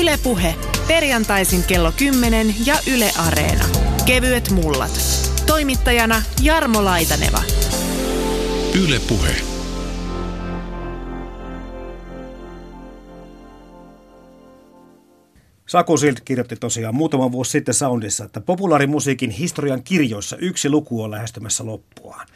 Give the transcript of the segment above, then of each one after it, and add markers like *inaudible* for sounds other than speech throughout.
Ylepuhe perjantaisin kello 10 ja Yle Areena. Kevyet mullat. Toimittajana Jarmo Laitaneva. Ylepuhe. Saku Silt kirjoitti tosiaan muutama vuosi sitten Soundissa, että populaarimusiikin historian kirjoissa yksi luku on lähestymässä loppuaan.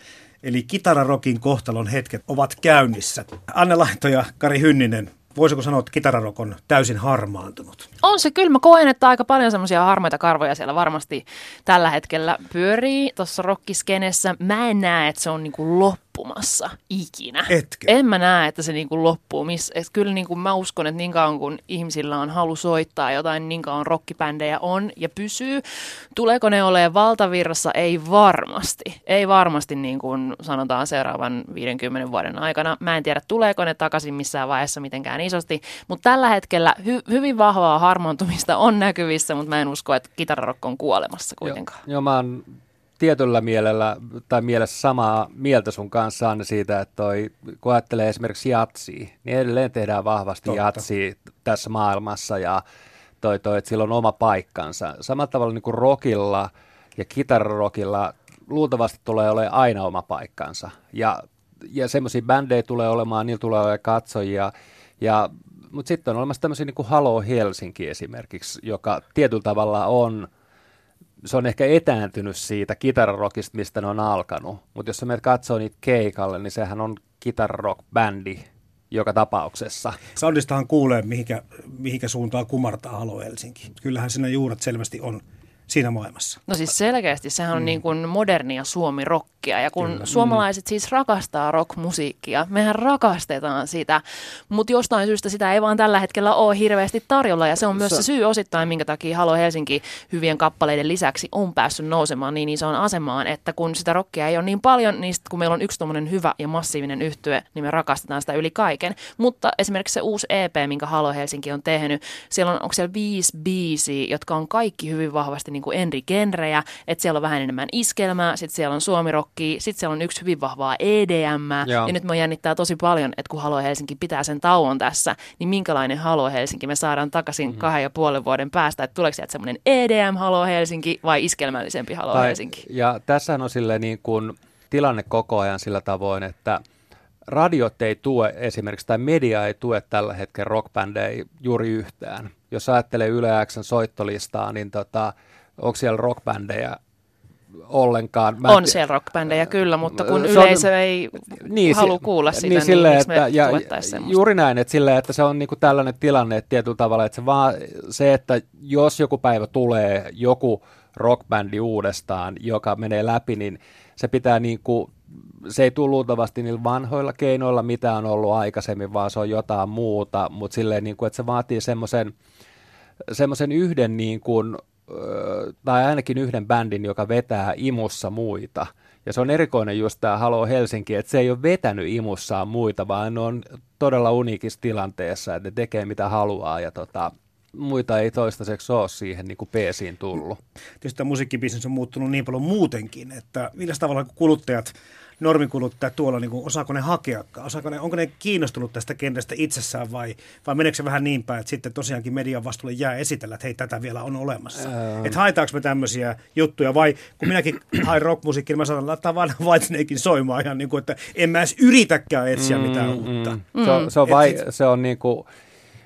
Eli kitararokin kohtalon hetket ovat käynnissä. Anne Lahto ja Kari Hynninen, voisiko sanoa, että kitararok on täysin harmaantunut? On se kyllä. Mä koen, että aika paljon semmoisia harmaita karvoja siellä varmasti tällä hetkellä pyörii tuossa rockiskenessä. Mä en näe, että se on niinku loppu loppumassa ikinä. Etkö? En mä näe, että se niinku loppuu. Miss, et kyllä niinku mä uskon, että niin kauan kun ihmisillä on halu soittaa jotain, niin kauan rockipändejä on ja pysyy. Tuleeko ne olemaan valtavirrassa? Ei varmasti. Ei varmasti niin kuin sanotaan seuraavan 50 vuoden aikana. Mä en tiedä, tuleeko ne takaisin missään vaiheessa mitenkään isosti, mutta tällä hetkellä hy- hyvin vahvaa harmontumista on näkyvissä, mutta mä en usko, että kitararokko on kuolemassa kuitenkaan. Joo, joo mä oon tietyllä mielellä tai mielessä samaa mieltä sun kanssa on siitä, että toi, kun ajattelee esimerkiksi jatsia, niin edelleen tehdään vahvasti jatsia tässä maailmassa ja toi, toi, että sillä on oma paikkansa. Samalla tavalla niin kuin rockilla ja kitararokilla luultavasti tulee olemaan aina oma paikkansa. Ja, ja semmoisia bändejä tulee olemaan, niillä tulee olemaan katsojia. Ja, mutta sitten on olemassa tämmöisiä niin kuin Halo Helsinki esimerkiksi, joka tietyllä tavalla on – se on ehkä etääntynyt siitä kitararokista, mistä ne on alkanut. Mutta jos sä menet katsoo niitä keikalle, niin sehän on kitararok-bändi joka tapauksessa. Soundistahan kuulee, mihinkä, mihinkä suuntaan kumartaa Halo Helsinki. Kyllähän siinä juuret selvästi on siinä maailmassa. No siis selkeästi sehän on mm. niin kuin modernia suomi-rockia ja kun Kyllä. Mm. suomalaiset mm. siis rakastaa rockmusiikkia, mehän rakastetaan sitä, mutta jostain syystä sitä ei vaan tällä hetkellä ole hirveästi tarjolla ja se on myös se, se syy osittain, minkä takia Halo Helsinki hyvien kappaleiden lisäksi on päässyt nousemaan niin isoon asemaan, että kun sitä rockia ei ole niin paljon, niin sit kun meillä on yksi tuommoinen hyvä ja massiivinen yhtye, niin me rakastetaan sitä yli kaiken. Mutta esimerkiksi se uusi EP, minkä Halo Helsinki on tehnyt, siellä on, onko siellä viisi biisiä, jotka on kaikki hyvin vahvasti niin kuin eri genrejä, että siellä on vähän enemmän iskelmää, sitten siellä on suomirokki, sitten siellä on yksi hyvin vahvaa EDM, ja nyt me jännittää tosi paljon, että kun Halo Helsinki pitää sen tauon tässä, niin minkälainen Halo Helsinki me saadaan takaisin mm-hmm. kahden ja puolen vuoden päästä, että tuleeko sieltä semmoinen EDM Halo Helsinki vai iskelmällisempi Halo tai, Helsinki? Ja tässä on sille niin kuin tilanne koko ajan sillä tavoin, että radiot ei tue esimerkiksi, tai media ei tue tällä hetkellä rockbändejä juuri yhtään. Jos ajattelee Yle Xn soittolistaa, niin tota, onko siellä rockbändejä ollenkaan. Mä on siellä rockbändejä kyllä, mutta kun yleisö on, ei niin, halua kuulla sitä, niin, niin sille, niin että, ja, Juuri näin, että, sille, että se on niinku tällainen tilanne että tietyllä tavalla, että se, vaan, se, että jos joku päivä tulee joku rockbändi uudestaan, joka menee läpi, niin se pitää niinku, se ei tule luultavasti niillä vanhoilla keinoilla, mitä on ollut aikaisemmin, vaan se on jotain muuta, mutta silleen, niin kuin, että se vaatii semmoisen semmoisen yhden niin kuin, tai ainakin yhden bändin, joka vetää imussa muita. Ja se on erikoinen just tämä Halo Helsinki, että se ei ole vetänyt imussaan muita, vaan ne on todella uniikissa tilanteessa, että ne tekee mitä haluaa ja tota, muita ei toistaiseksi ole siihen niin kuin peesiin tullut. Tietysti tämä musiikkibisnes on muuttunut niin paljon muutenkin, että millä tavalla kuluttajat normikuluttajat tuolla, niin kuin, osaako ne hakea, osaako ne, onko ne kiinnostunut tästä kentästä itsessään vai, vai meneekö se vähän niin päin, että sitten tosiaankin median vastuulle jää esitellä, että hei, tätä vielä on olemassa. Ähm. Että haetaanko me tämmöisiä juttuja vai kun minäkin *clears throat* hain rockmusiikkia, niin mä sanon, laittaa vaan *laughs* Whitesnakein soimaan ihan niin kuin, että en mä edes yritäkään etsiä mm, mitään mm, uutta. Mm. Se on, se on, vai, se on niin kuin,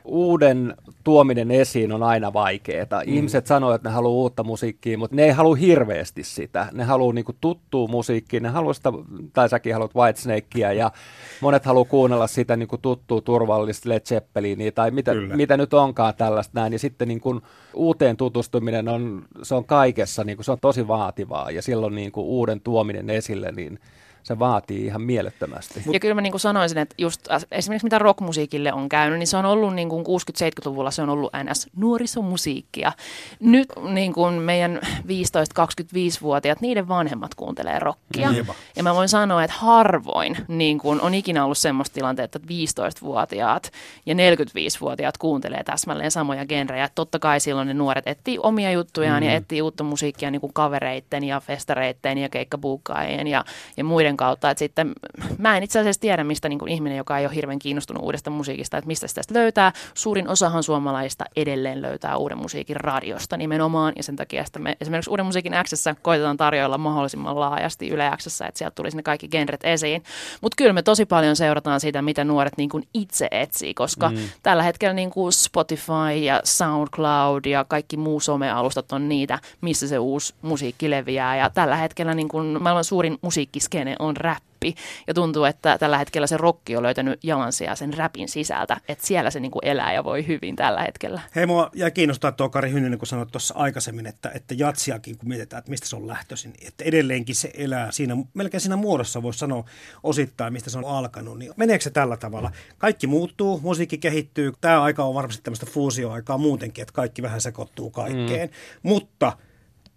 uuden tuominen esiin on aina vaikeaa. Mm. Ihmiset sanoo, että ne haluaa uutta musiikkia, mutta ne ei halua hirveästi sitä. Ne haluaa niinku tuttua musiikkia, ne haluaa sitä, tai säkin haluat Whitesnakea, ja monet haluaa kuunnella sitä niinku tuttua turvallista Led Zeppelinia, tai mitä, mitä nyt onkaan tällaista näin. Ja sitten niinku uuteen tutustuminen on, se on kaikessa, niinku, se on tosi vaativaa, ja silloin niinku uuden tuominen esille, niin se vaatii ihan mielettömästi. Ja kyllä mä niin kuin sanoisin, että just esimerkiksi mitä rockmusiikille on käynyt, niin se on ollut niin kuin 60-70-luvulla se on ollut ns. nuorisomusiikkia. Nyt niin kuin meidän 15-25-vuotiaat, niiden vanhemmat kuuntelee rockia. Mm. Ja mä voin sanoa, että harvoin niin kuin on ikinä ollut semmoista tilanteetta, että 15-vuotiaat ja 45-vuotiaat kuuntelee täsmälleen samoja genrejä. Totta kai silloin ne nuoret etsii omia juttujaan mm. ja etsii uutta musiikkia niin kuin kavereitten ja festareitten ja keikkabuukkaajien ja, ja muiden niiden kautta, että sitten mä en itse asiassa tiedä, mistä niin kuin ihminen, joka ei ole hirveän kiinnostunut uudesta musiikista, että mistä sitä löytää. Suurin osahan suomalaista edelleen löytää uuden musiikin radiosta nimenomaan, ja sen takia että me esimerkiksi uuden musiikin X koitetaan tarjoilla mahdollisimman laajasti Yle X, että sieltä tulisi ne kaikki genret esiin. Mutta kyllä me tosi paljon seurataan sitä, mitä nuoret niin kuin itse etsii, koska mm. tällä hetkellä niin kuin Spotify ja SoundCloud ja kaikki muu somealustat on niitä, missä se uusi musiikki leviää, ja tällä hetkellä niin kuin maailman suurin musiikkiskene on räppi. Ja tuntuu, että tällä hetkellä se rokki on löytänyt jalansia sen räpin sisältä. Että siellä se niin kuin elää ja voi hyvin tällä hetkellä. Hei, mua jäi kiinnostaa tuo Kari Hynninen, kun sanoit tuossa aikaisemmin, että, että jatsiakin, kun mietitään, että mistä se on lähtöisin, että edelleenkin se elää siinä, melkein siinä muodossa voisi sanoa osittain, mistä se on alkanut. Niin meneekö se tällä tavalla? Kaikki muuttuu, musiikki kehittyy. Tämä aika on varmasti tämmöistä fuusioaikaa muutenkin, että kaikki vähän sekoittuu kaikkeen. Mm. Mutta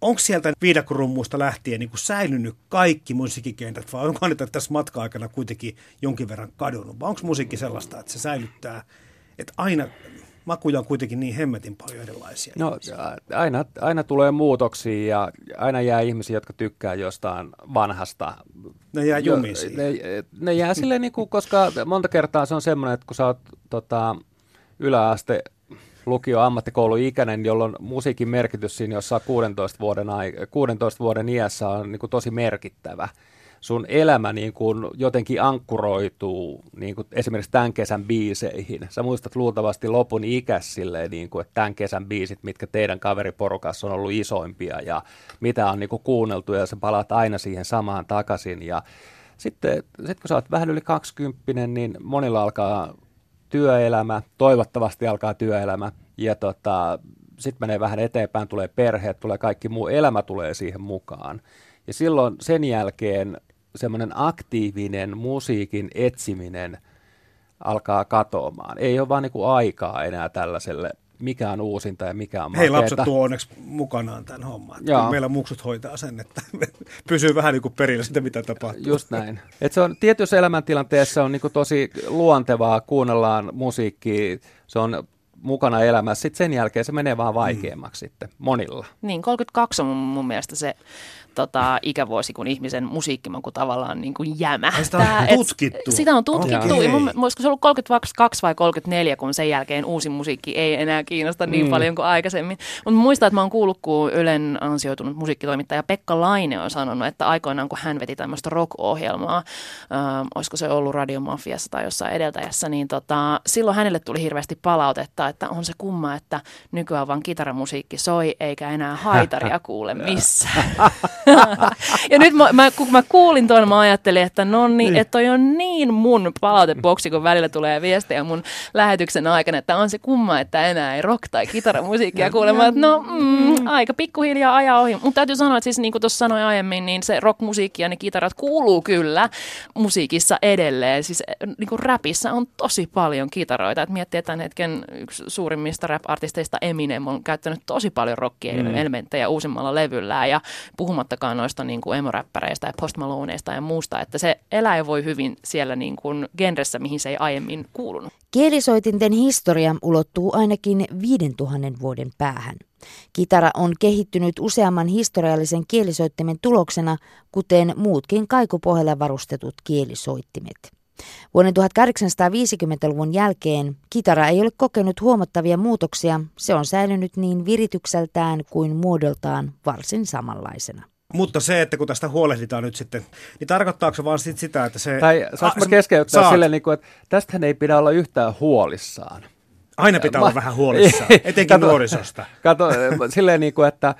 onko sieltä viidakkorummuista lähtien niin kuin säilynyt kaikki musiikkikentät, vai onko niitä tässä matka-aikana kuitenkin jonkin verran kadonnut? Vai onko musiikki sellaista, että se säilyttää, että aina makuja on kuitenkin niin hemmetin paljon erilaisia. No aina, aina tulee muutoksia ja aina jää ihmisiä, jotka tykkää jostain vanhasta. Ne jää jumiin ne, ne jää silleen, niin kuin, koska monta kertaa se on semmoinen, että kun sä oot tota, yläaste lukio ammattikouluikäinen, jolloin musiikin merkitys siinä jossain 16 vuoden, 16 vuoden iässä on niin kuin tosi merkittävä. Sun elämä niin kuin jotenkin ankkuroituu niin kuin esimerkiksi tämän kesän biiseihin. Sä muistat luultavasti lopun ikäs silleen, niin kuin, että tämän kesän biisit, mitkä teidän kaveriporukassa on ollut isoimpia ja mitä on niin kuin kuunneltu ja sä palaat aina siihen samaan takaisin. Ja sitten sit kun sä oot vähän yli 20, niin monilla alkaa työelämä, toivottavasti alkaa työelämä ja tota, sitten menee vähän eteenpäin, tulee perheet, tulee kaikki muu elämä tulee siihen mukaan. Ja silloin sen jälkeen semmoinen aktiivinen musiikin etsiminen alkaa katoamaan. Ei ole vaan niin kuin aikaa enää tällaiselle mikä on uusinta ja mikä on Hei, lapset tuo onneksi mukanaan tämän homman. Meillä muksut hoitaa sen, että *laughs* pysyy vähän niin kuin perillä sitä, mitä tapahtuu. Just näin. Et se on tietyssä elämäntilanteessa on niin kuin tosi luontevaa, kuunnellaan musiikkia, se on mukana elämässä. Sitten sen jälkeen se menee vaan vaikeammaksi mm. sitten monilla. Niin, 32 on mun, mun mielestä se tota, ikävuosi, kun ihmisen musiikkimaku tavallaan niin kuin jämähtää. Sitä on tutkittu. Et, sitä on tutkittu. Okay. Mun, olisiko se ollut 32 vai 34, kun sen jälkeen uusi musiikki ei enää kiinnosta niin mm. paljon kuin aikaisemmin. Mutta muistan, että mä oon kuullut, kun Ylen ansioitunut musiikkitoimittaja Pekka Laine on sanonut, että aikoinaan kun hän veti tämmöistä rock-ohjelmaa, äh, olisiko se ollut Radiomafiassa tai jossain edeltäjässä, niin tota, silloin hänelle tuli hirveästi palautetta, että on se kumma, että nykyään vaan kitaramusiikki soi eikä enää haitaria kuule missään. *laughs* *laughs* ja nyt mä, mä, kun mä kuulin tuon, mä ajattelin, että no niin, niin. että toi on niin mun palauteboksi, kun välillä tulee viestejä mun lähetyksen aikana, että on se kumma, että enää ei rock- tai kitaramusiikkia *laughs* kuulemaan. Että no, mm, aika pikkuhiljaa ajaa ohi. Mutta täytyy sanoa, että siis niin kuin tuossa sanoin aiemmin, niin se rockmusiikki ja ne kitarat kuuluu kyllä musiikissa edelleen. Siis niin kuin rapissa on tosi paljon kitaroita. Että miettii, että tämän hetken yksi suurimmista rap-artisteista Eminem on käyttänyt tosi paljon rockia-elementtejä mm. uusimmalla levyllään ja puhumatta puhumattakaan noista niin kuin emoräppäreistä ja Post Maloneista ja muusta, että se elää voi hyvin siellä niin kuin genressä, mihin se ei aiemmin kuulunut. Kielisoitinten historia ulottuu ainakin 5000 vuoden päähän. Kitara on kehittynyt useamman historiallisen kielisoittimen tuloksena, kuten muutkin kaikupohjalla varustetut kielisoittimet. Vuoden 1850-luvun jälkeen kitara ei ole kokenut huomattavia muutoksia, se on säilynyt niin viritykseltään kuin muodoltaan varsin samanlaisena. Mutta se, että kun tästä huolehditaan nyt sitten, niin tarkoittaako se vaan sit sitä, että se... Tai saanko mä keskeyttää saat. silleen, niin kuin, että tästähän ei pidä olla yhtään huolissaan. Aina pitää mä, olla vähän huolissaan, *laughs* etenkin kato, nuorisosta. Kato, silleen niin kuin, että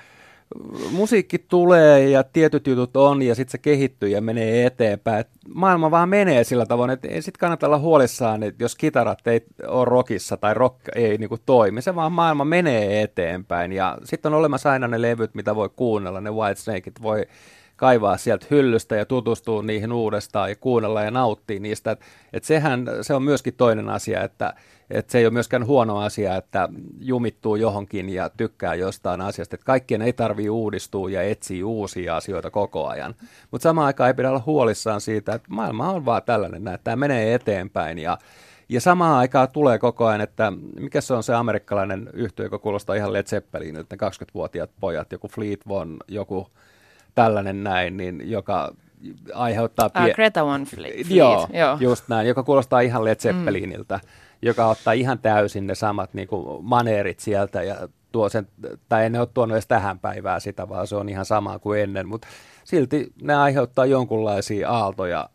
musiikki tulee ja tietyt jutut on ja sitten se kehittyy ja menee eteenpäin. Maailma vaan menee sillä tavoin, että ei sitten kannata olla huolissaan, että jos kitarat ei ole rockissa tai rock ei niinku toimi, se vaan maailma menee eteenpäin. Ja sitten on olemassa aina ne levyt, mitä voi kuunnella, ne White Snakeit voi kaivaa sieltä hyllystä ja tutustua niihin uudestaan ja kuunnella ja nauttia niistä. Et, et sehän se on myöskin toinen asia, että et se ei ole myöskään huono asia, että jumittuu johonkin ja tykkää jostain asiasta. Että kaikkien ei tarvitse uudistua ja etsiä uusia asioita koko ajan. Mutta samaan aikaan ei pidä olla huolissaan siitä, että maailma on vaan tällainen, että tämä menee eteenpäin ja ja samaan aikaan tulee koko ajan, että mikä se on se amerikkalainen yhtiö, joka kuulostaa ihan Led Zeppeliniltä, 20-vuotiaat pojat, joku Fleet Von, joku tällainen näin, niin joka aiheuttaa... Pie- uh, Greta One Fleet. Joo, joo, just näin, joka kuulostaa ihan Led Zeppeliniltä, mm. Joka ottaa ihan täysin ne samat niin kuin, maneerit sieltä ja tuo sen, tai en ole tuonut edes tähän päivään sitä, vaan se on ihan sama kuin ennen, mutta silti ne aiheuttaa jonkunlaisia aaltoja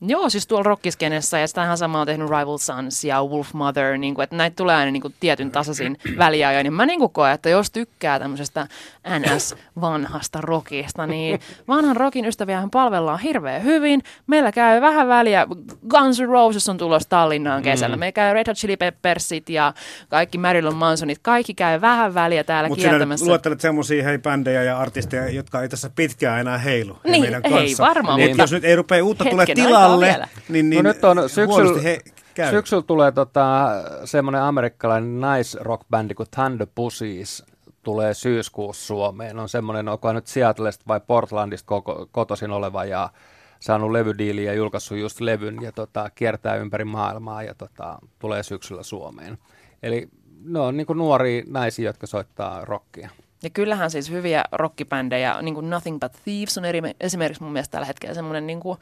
Joo, siis tuolla rockiskenessä, ja sitä ihan samaa on tehnyt Rival Sons ja Wolf Mother, niin kuin, että näitä tulee aina niin kuin, tietyn tasaisin *clears throat* väliajoin. Niin mä niin kuin koen, että jos tykkää tämmöisestä NS-vanhasta rockista, niin vanhan rockin ystäviähän palvellaan hirveän hyvin. Meillä käy vähän väliä, Guns N' Roses on tulossa Tallinnaan kesällä. Mm. Me käy Red Hot Chili Peppersit ja kaikki Marilyn Mansonit, kaikki käy vähän väliä täällä Mut kiertämässä. Mutta luettelet semmoisia hei bändejä ja artisteja, jotka ei tässä pitkään enää heilu. Niin, ei varmaan. Niin, mutta jos nyt ei rupea uutta tulee tilaa, alle, niin, niin no nyt on syksyllä, syksyllä tulee tota, semmoinen amerikkalainen naisrockbändi kuin Thunder Pussies tulee syyskuussa Suomeen. On semmoinen, onko nyt Seattlesta vai Portlandista koko, kotoisin oleva ja saanut levydiiliä ja julkaissut just levyn ja tota, kiertää ympäri maailmaa ja tota, tulee syksyllä Suomeen. Eli ne on niin nuoria naisia, jotka soittaa rockia. Ja kyllähän siis hyviä rockibändejä, niin kuin Nothing But Thieves on eri, esimerkiksi mun mielestä tällä hetkellä semmoinen niin kuin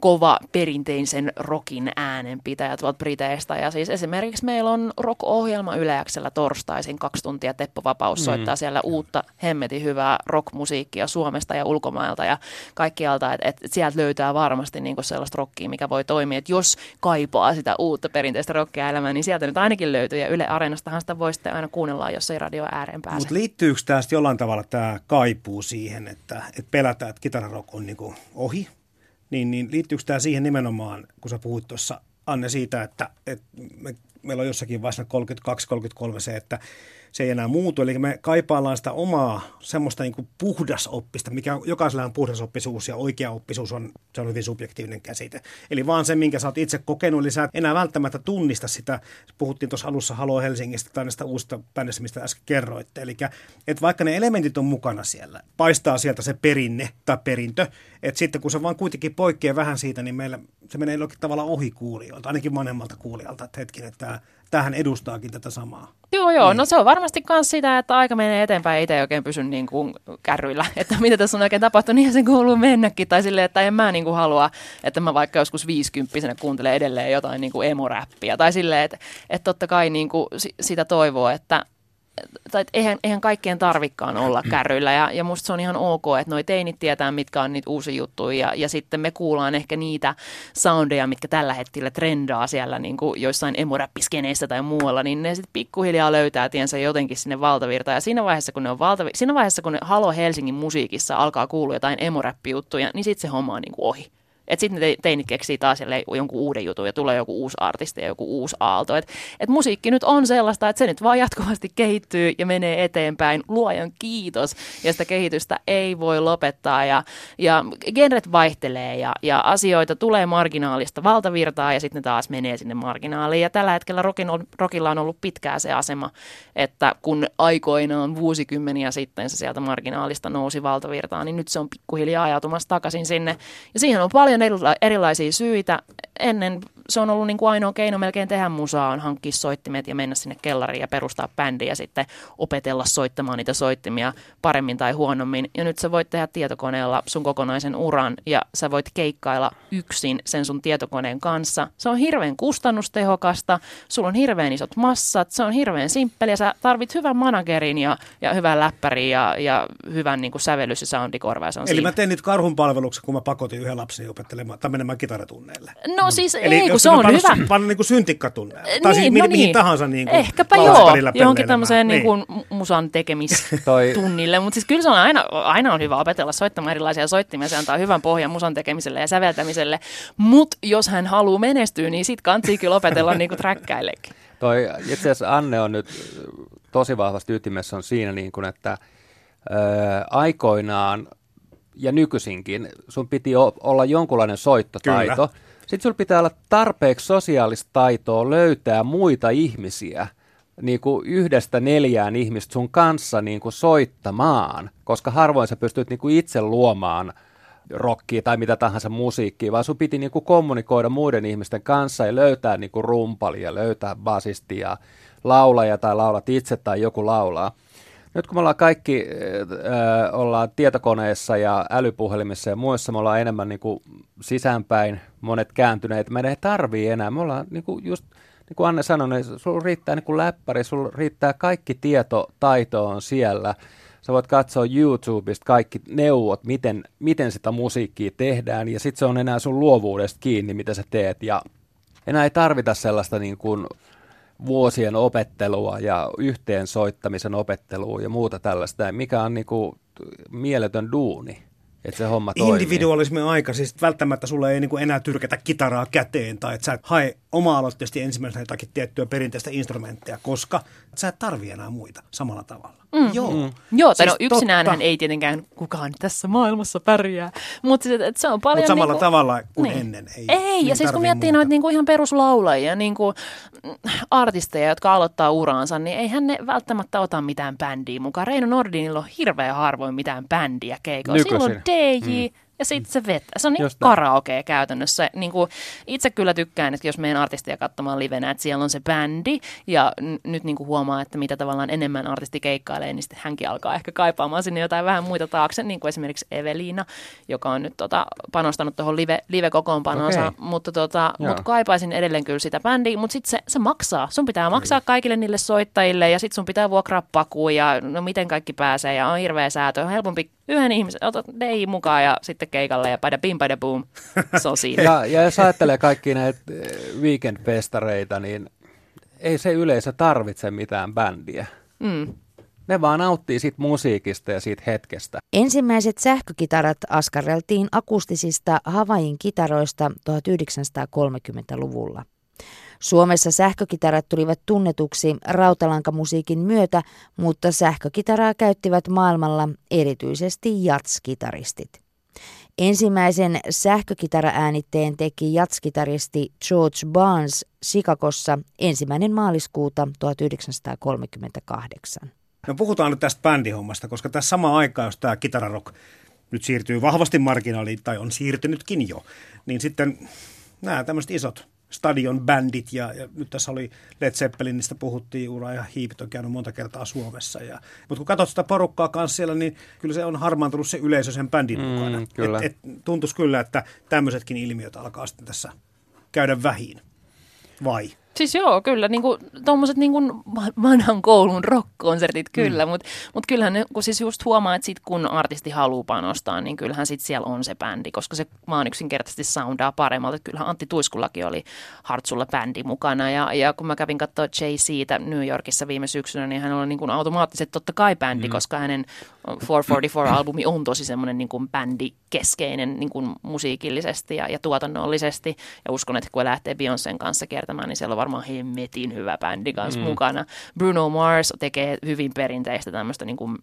kova perinteisen rockin äänenpitäjä tuolta Briteistä. Ja siis esimerkiksi meillä on rock-ohjelma Yleäksellä torstaisin, kaksi tuntia Teppo Vapaus soittaa mm. siellä uutta hemmetin hyvää rockmusiikkia Suomesta ja ulkomailta ja kaikkialta. Että et sieltä löytää varmasti niin kuin sellaista rockia, mikä voi toimia. Että jos kaipaa sitä uutta perinteistä rockia elämään, niin sieltä nyt ainakin löytyy. Ja Yle Areenastahan sitä voi sitten aina kuunnella, jos ei radio ääreen pääse. Mutta liittyykö tämä sitten jollain tavalla tämä kaipuu siihen, että, että pelätään, että kitararok on niin ohi, niin, niin liittyykö tämä siihen nimenomaan, kun sä puhuit tuossa Anne siitä, että, että me, meillä on jossakin vaiheessa 32-33 se, että se ei enää muutu. Eli me kaipaillaan sitä omaa semmoista niin puhdasoppista, mikä jokaisella on puhdasoppisuus ja oikeaoppisuus on, se on hyvin subjektiivinen käsite. Eli vaan se, minkä sä oot itse kokenut, eli sä et enää välttämättä tunnista sitä, puhuttiin tuossa alussa Halo Helsingistä tai näistä uusista bändistä, mistä äsken kerroitte. Eli että vaikka ne elementit on mukana siellä, paistaa sieltä se perinne tai perintö, että sitten kun se vaan kuitenkin poikkeaa vähän siitä, niin meillä se menee jollakin tavalla ohi kuulijoilta, ainakin vanhemmalta kuulijalta, että hetken, että tämähän edustaakin tätä samaa. Joo, joo. Niin. No se on varmasti myös sitä, että aika menee eteenpäin. Itse ei oikein pysy niin kuin kärryillä, *laughs* että mitä tässä on oikein tapahtunut. Niin se kuuluu mennäkin. Tai silleen, että en mä niin kuin halua, että mä vaikka joskus viisikymppisenä kuuntelen edelleen jotain niin kuin emoräppiä. Tai silleen, että, että totta kai niin kuin sitä toivoo, että, tai eihän, eihän kaikkien tarvikkaan olla *clears throat* kärryillä. Ja, ja musta se on ihan ok, että noi teinit tietää, mitkä on niitä uusia juttuja. Ja, ja sitten me kuullaan ehkä niitä soundeja, mitkä tällä hetkellä trendaa siellä niin kuin joissain emoräppiskeneissä tai muualla, niin ne sitten pikkuhiljaa löytää tiensä jotenkin sinne valtavirtaan. Ja siinä vaiheessa, kun ne on valtavi- siinä vaiheessa, kun ne Halo Helsingin musiikissa alkaa kuulua jotain emoräppijuttuja, niin sitten se homma on niin kuin ohi. Että sitten ne teinit keksii taas jonkun uuden jutun ja tulee joku uusi artisti ja joku uusi aalto. Että et musiikki nyt on sellaista, että se nyt vaan jatkuvasti kehittyy ja menee eteenpäin. Luojan kiitos. Ja sitä kehitystä ei voi lopettaa. Ja, ja genret vaihtelee ja, ja asioita tulee marginaalista valtavirtaa ja sitten ne taas menee sinne marginaaliin. Ja tällä hetkellä rockin on, on ollut pitkään se asema, että kun aikoinaan vuosikymmeniä sitten se sieltä marginaalista nousi valtavirtaan, niin nyt se on pikkuhiljaa ajautumassa takaisin sinne. Ja siihen on paljon erilaisia syitä. Ennen se on ollut niin kuin ainoa keino melkein tehdä musaa, on hankkia soittimet ja mennä sinne kellariin ja perustaa bändi ja sitten opetella soittamaan niitä soittimia paremmin tai huonommin. Ja nyt sä voit tehdä tietokoneella sun kokonaisen uran ja sä voit keikkailla yksin sen sun tietokoneen kanssa. Se on hirveän kustannustehokasta, sulla on hirveän isot massat, se on hirveän simppeli ja sä tarvit hyvän managerin ja, ja hyvän läppärin ja, ja hyvän niin kuin sävellys- ja soundikorva. Eli siinä. mä tein nyt karhun palveluksen, kun mä pakotin yhden lapsen opettelemaan tai menemään kitaratunneille. No siis Eli ei, kun se on hyvä. Panna niin kuin syntikkatunne. Tai siis niin, no mihin niin. tahansa niin kuin Ehkäpä joo, johonkin tämmöiseen niin. Niin kuin musan tekemistunnille. Mutta siis kyllä se on aina, aina on hyvä opetella soittamaan erilaisia soittimia. Se antaa hyvän pohjan musan tekemiselle ja säveltämiselle. Mutta jos hän haluaa menestyä, niin sitten kantsii kyllä opetella niin kuin träkkäillekin. Toi, itse asiassa Anne on nyt tosi vahvasti ytimessä on siinä, niin kuin, että ö, aikoinaan ja nykyisinkin sun piti olla jonkunlainen soittotaito. Kyllä sitten sulla pitää olla tarpeeksi sosiaalista taitoa löytää muita ihmisiä, niin kuin yhdestä neljään ihmistä sun kanssa niin kuin soittamaan, koska harvoin sä pystyt niin kuin itse luomaan rockia tai mitä tahansa musiikkia, vaan sun piti niin kuin kommunikoida muiden ihmisten kanssa ja löytää niin kuin rumpalia, löytää basistia, laulaja tai laulat itse tai joku laulaa. Nyt kun me ollaan kaikki äh, ollaan tietokoneessa ja älypuhelimissa ja muissa, me ollaan enemmän niin kuin sisäänpäin monet kääntyneet. Me ei tarvii enää. Me ollaan niin kuin just, niin kuin Anne sanoi, niin sulla riittää niin kuin läppäri, sulla riittää kaikki tietotaito on siellä. Sä voit katsoa YouTubesta kaikki neuvot, miten, miten sitä musiikkia tehdään, ja sitten se on enää sun luovuudesta kiinni, mitä sä teet. Ja enää ei tarvita sellaista niin kuin vuosien opettelua ja yhteensoittamisen opettelua ja muuta tällaista, mikä on niin kuin mieletön duuni että se homma toimii. Individualismin aika, siis välttämättä sulle ei niin enää tyrkätä kitaraa käteen tai että sä et hae oma-aloitteisesti ensimmäisenä jotakin tiettyä perinteistä instrumenttia, koska sä et tarvi enää muita samalla tavalla. Mm. Joo. Mm. Joo, tai siis no yksinään ei tietenkään kukaan tässä maailmassa pärjää, mutta siis, se on paljon... Mut samalla niinku, tavalla kuin niin. ennen. Ei, ei niin ja siis kun miettii noita niinku ihan peruslaulajia, niinku artisteja, jotka aloittaa uraansa, niin eihän ne välttämättä ota mitään bändiä mukaan. Reino Nordinilla on hirveän harvoin mitään bändiä keikoilla. Silloin DJ, mm ja sitten se vetää. Se on niin karaoke käytännössä. Niin kuin itse kyllä tykkään, että jos meidän artistia katsomaan livenä, että siellä on se bändi ja n- nyt niin kuin huomaa, että mitä tavallaan enemmän artisti keikkailee, niin sitten hänkin alkaa ehkä kaipaamaan sinne jotain vähän muita taakse, niin kuin esimerkiksi Eveliina, joka on nyt tota, panostanut tuohon live, live-kokoonpanonsa, okay. mutta, tota, mutta kaipaisin edelleen kyllä sitä bändiä, mutta sitten se, se maksaa. Sun pitää maksaa kaikille niille soittajille ja sitten sun pitää vuokraa pakuun ja no miten kaikki pääsee ja on hirveä säätö. On helpompi yhden ihmisen, otat Dei mukaan ja sitten keikalle ja pada bim pada boom, se on siinä. *laughs* ja, ja jos ajattelee kaikki näitä eh, weekend-festareita, niin ei se yleisö tarvitse mitään bändiä. Mm. Ne vaan nauttii siitä musiikista ja siitä hetkestä. Ensimmäiset sähkökitarat askarreltiin akustisista Havain kitaroista 1930-luvulla. Suomessa sähkökitarat tulivat tunnetuksi rautalankamusiikin myötä, mutta sähkökitaraa käyttivät maailmalla erityisesti jatskitaristit. Ensimmäisen sähkökitaraäänitteen teki jatskitaristi George Barnes Chicagossa ensimmäinen maaliskuuta 1938. No puhutaan nyt tästä bändihommasta, koska tässä sama aikaa, jos tämä kitararok nyt siirtyy vahvasti marginaaliin, tai on siirtynytkin jo, niin sitten nämä tämmöiset isot stadion bändit ja, ja nyt tässä oli Led Zeppelinistä puhuttiin, Ura ja Hiipit on käynyt monta kertaa Suomessa. Ja, mutta kun katsot sitä porukkaa kanssa siellä, niin kyllä se on harmaantunut se yleisö sen bändin mm, mukana. Kyllä. Et, et, tuntuisi kyllä, että tämmöisetkin ilmiöt alkaa sitten tässä käydä vähin. Vai? Siis joo, kyllä, niin kuin, tommoset niin kuin vanhan koulun rock-konsertit kyllä, mm. mutta mut kyllähän ne, kun siis just huomaa, että sit kun artisti haluaa panostaa, niin kyllähän sit siellä on se bändi, koska se vaan yksinkertaisesti soundaa paremmalta. Kyllähän Antti Tuiskullakin oli Hartsulla bändi mukana ja, ja kun mä kävin katsoa Jay siitä New Yorkissa viime syksynä, niin hän oli niin kuin automaattisesti totta kai bändi, mm. koska hänen 444-albumi on tosi semmoinen niin kuin bändikeskeinen niin kuin musiikillisesti ja, ja tuotannollisesti. Ja uskon, että kun lähtee Beyoncén kanssa kiertämään, niin siellä on varmaan hemmetin hyvä bändi kanssa mm. mukana. Bruno Mars tekee hyvin perinteistä tämmöistä niin kuin